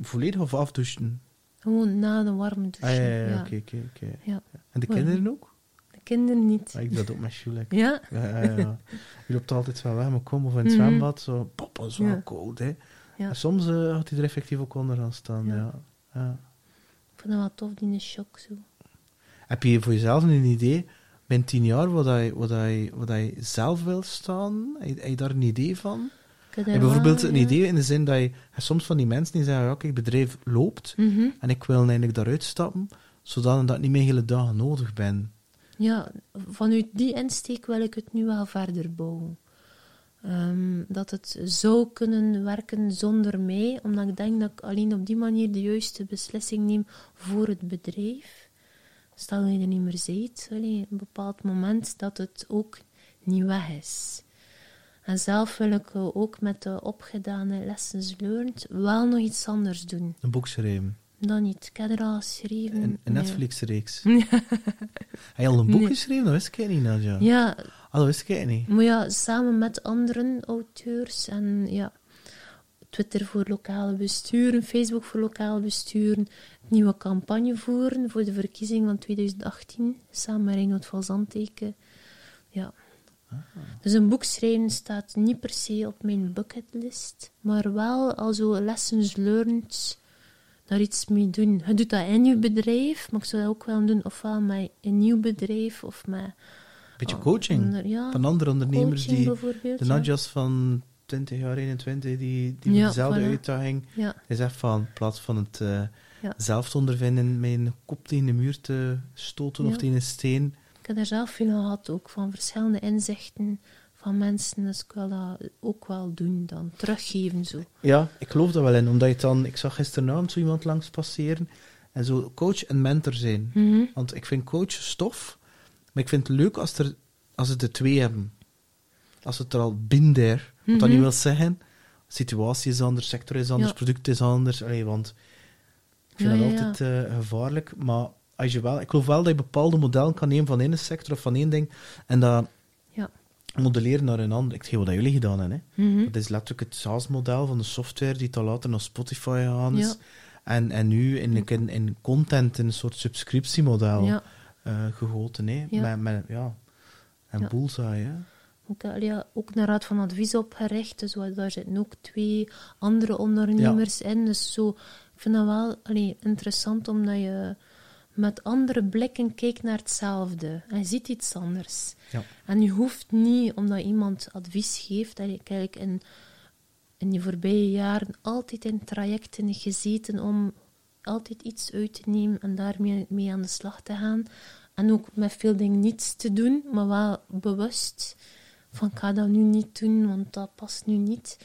Volledig of afdouchen? gewoon na de warme douche. Ah, ja, ja, ja, ja. oké, oké, oké. Ja. En de Ja. kinderen ook? De kinderen niet. Ja, ik doe dat ook met Julek. Ja? Ja, ja, ja. (laughs) Je loopt altijd van weg, maar kom of in het Mhm. zwembad, zo, papa, is wel Ja. koud, hè. Ja. En soms eh, had hij er effectief ook onder gaan staan, ja. Ja. Ik vind dat wel tof, die shock zo. Heb je voor jezelf een idee, binnen tien jaar, wat hij, wat hij, wat hij zelf wil staan? Heb je, daar een idee van? Je bijvoorbeeld een idee in de zin dat je, soms van die mensen die zeggen, ja, kijk, het bedrijf loopt, Mhm. en ik wil eigenlijk daaruit stappen, zodat ik niet meer hele dagen nodig ben. Ja, vanuit die insteek wil ik het nu wel verder bouwen. Ehm, dat het zou kunnen werken zonder mij, omdat ik denk dat ik alleen op die manier de juiste beslissing neem voor het bedrijf. Stel dat je er niet meer ziet, allee, een bepaald moment dat het ook niet weg is. En zelf wil ik ook met de opgedane lessons learned wel nog iets anders doen. Een boek schrijven. Dan niet. Ik heb er al geschreven. Een. Netflix-reeks. (laughs) Heb je al een boek Nee. geschreven? Dat wist ik niet, Nadja. Ja, Ah, dat wist ik niet. Maar ja, samen met andere auteurs en ja, Twitter voor lokale besturen, Facebook voor lokale besturen, nieuwe campagne voeren voor de verkiezing van 2018, samen met Reinoud van Zandteken. Ja. Dus een boek schrijven staat niet per se op mijn bucketlist, maar wel al zo lessons learned, daar iets mee doen. Je doet dat in je bedrijf, maar ik zou dat ook wel doen, ofwel met een nieuw bedrijf of met... Beetje coaching. ja, Van andere ondernemers die... De ja. Nadjas van 20 jaar, 21, die, die Ja, dezelfde voilà. uitdaging. Hij zegt van, in plaats van het Ja. zelf te ondervinden een kop tegen de muur te stoten of tegen een steen. ik heb daar zelf veel aan gehad, ook van verschillende inzichten van mensen. Dus ik wil dat ook wel doen, dan teruggeven zo. Ja, ik geloof dat wel in. Omdat je dan... Ik zag gisteravond zo iemand langs passeren. En zo coach en mentor zijn. Mhm. Want ik vind coach stof. Maar ik vind het leuk als, er, als ze de twee hebben. Als het er al binder. Wat dat Mhm. niet wil zeggen. Situatie is anders, sector is anders, Ja. product is anders. Allee, want ik vind Ja, dat ja, altijd eh, gevaarlijk. Maar als je wel, ik geloof wel dat je bepaalde modellen kan nemen van één sector of van één ding. En dat Ja. modelleren naar een ander. Ik weet wat jullie gedaan hebben. Hè. Mhm. Dat is letterlijk het SaaS-model van de software die dan later naar Spotify gegaan is. En, en nu in, in, in content in een soort subscriptiemodel Ja. Eh, gegoten. Hè? Ja. Met, met, ja. En Ja. bullseye. Hè? Ook, allee, ja, ook naar raad van advies opgericht. Dus daar zitten ook twee andere ondernemers in. Dus zo, ik vind dat wel allee, interessant, omdat je met andere blikken kijkt naar hetzelfde. En ziet iets anders. Ja. En je hoeft niet, omdat iemand advies geeft... Allee, kijk, in, in die voorbije jaren altijd in trajecten gezeten om altijd iets uit te nemen en daarmee mee aan de slag te gaan. En ook met veel dingen niets te doen, maar wel bewust van ik ga dat nu niet doen, want dat past nu niet.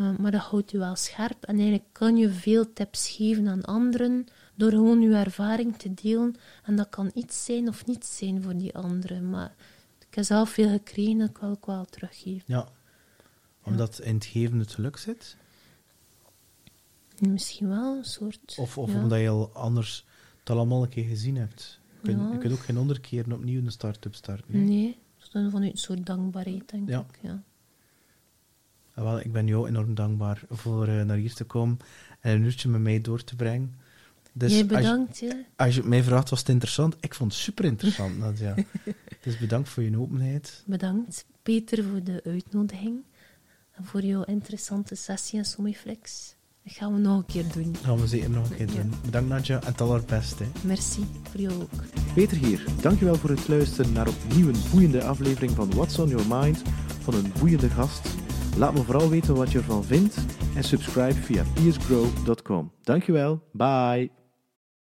Uh, maar dat houdt je wel scherp. En eigenlijk kan je veel tips geven aan anderen door gewoon je ervaring te delen. En dat kan iets zijn of niets zijn voor die anderen. Maar ik heb zelf veel gekregen, dat ik wel teruggeven. Ja. Omdat in het geven het geluk zit? Misschien wel een soort... Of, of ja. omdat je al anders het al allemaal een keer gezien hebt? Je kunt, Ja. je kunt ook geen honderd keer opnieuw een start-up starten. hè? Nee, dat is vanuit een soort dankbaarheid, denk Ja. ik. Ja. Ah, wel, ik ben jou enorm dankbaar voor eh, naar hier te komen en een uurtje met mij door te brengen. Dus Jij als je- bedankt, ja. Als je mij vraagt, was het interessant? Ik vond het super interessant, Nadja. (laughs) dus bedankt voor je openheid. Bedankt, Peter, voor de uitnodiging. En voor jouw interessante sessie in Somiflex. Dat gaan we nog een keer doen. Dat gaan we zeker nog een keer doen. Bedankt, Nadja, en het allerbeste. Merci, voor jou ook. Peter hier. Dankjewel voor het luisteren naar opnieuw een boeiende aflevering van What's on Your Mind van een boeiende gast. Laat me vooral weten wat je ervan vindt en subscribe via peersgrow.com. Dankjewel. Bye.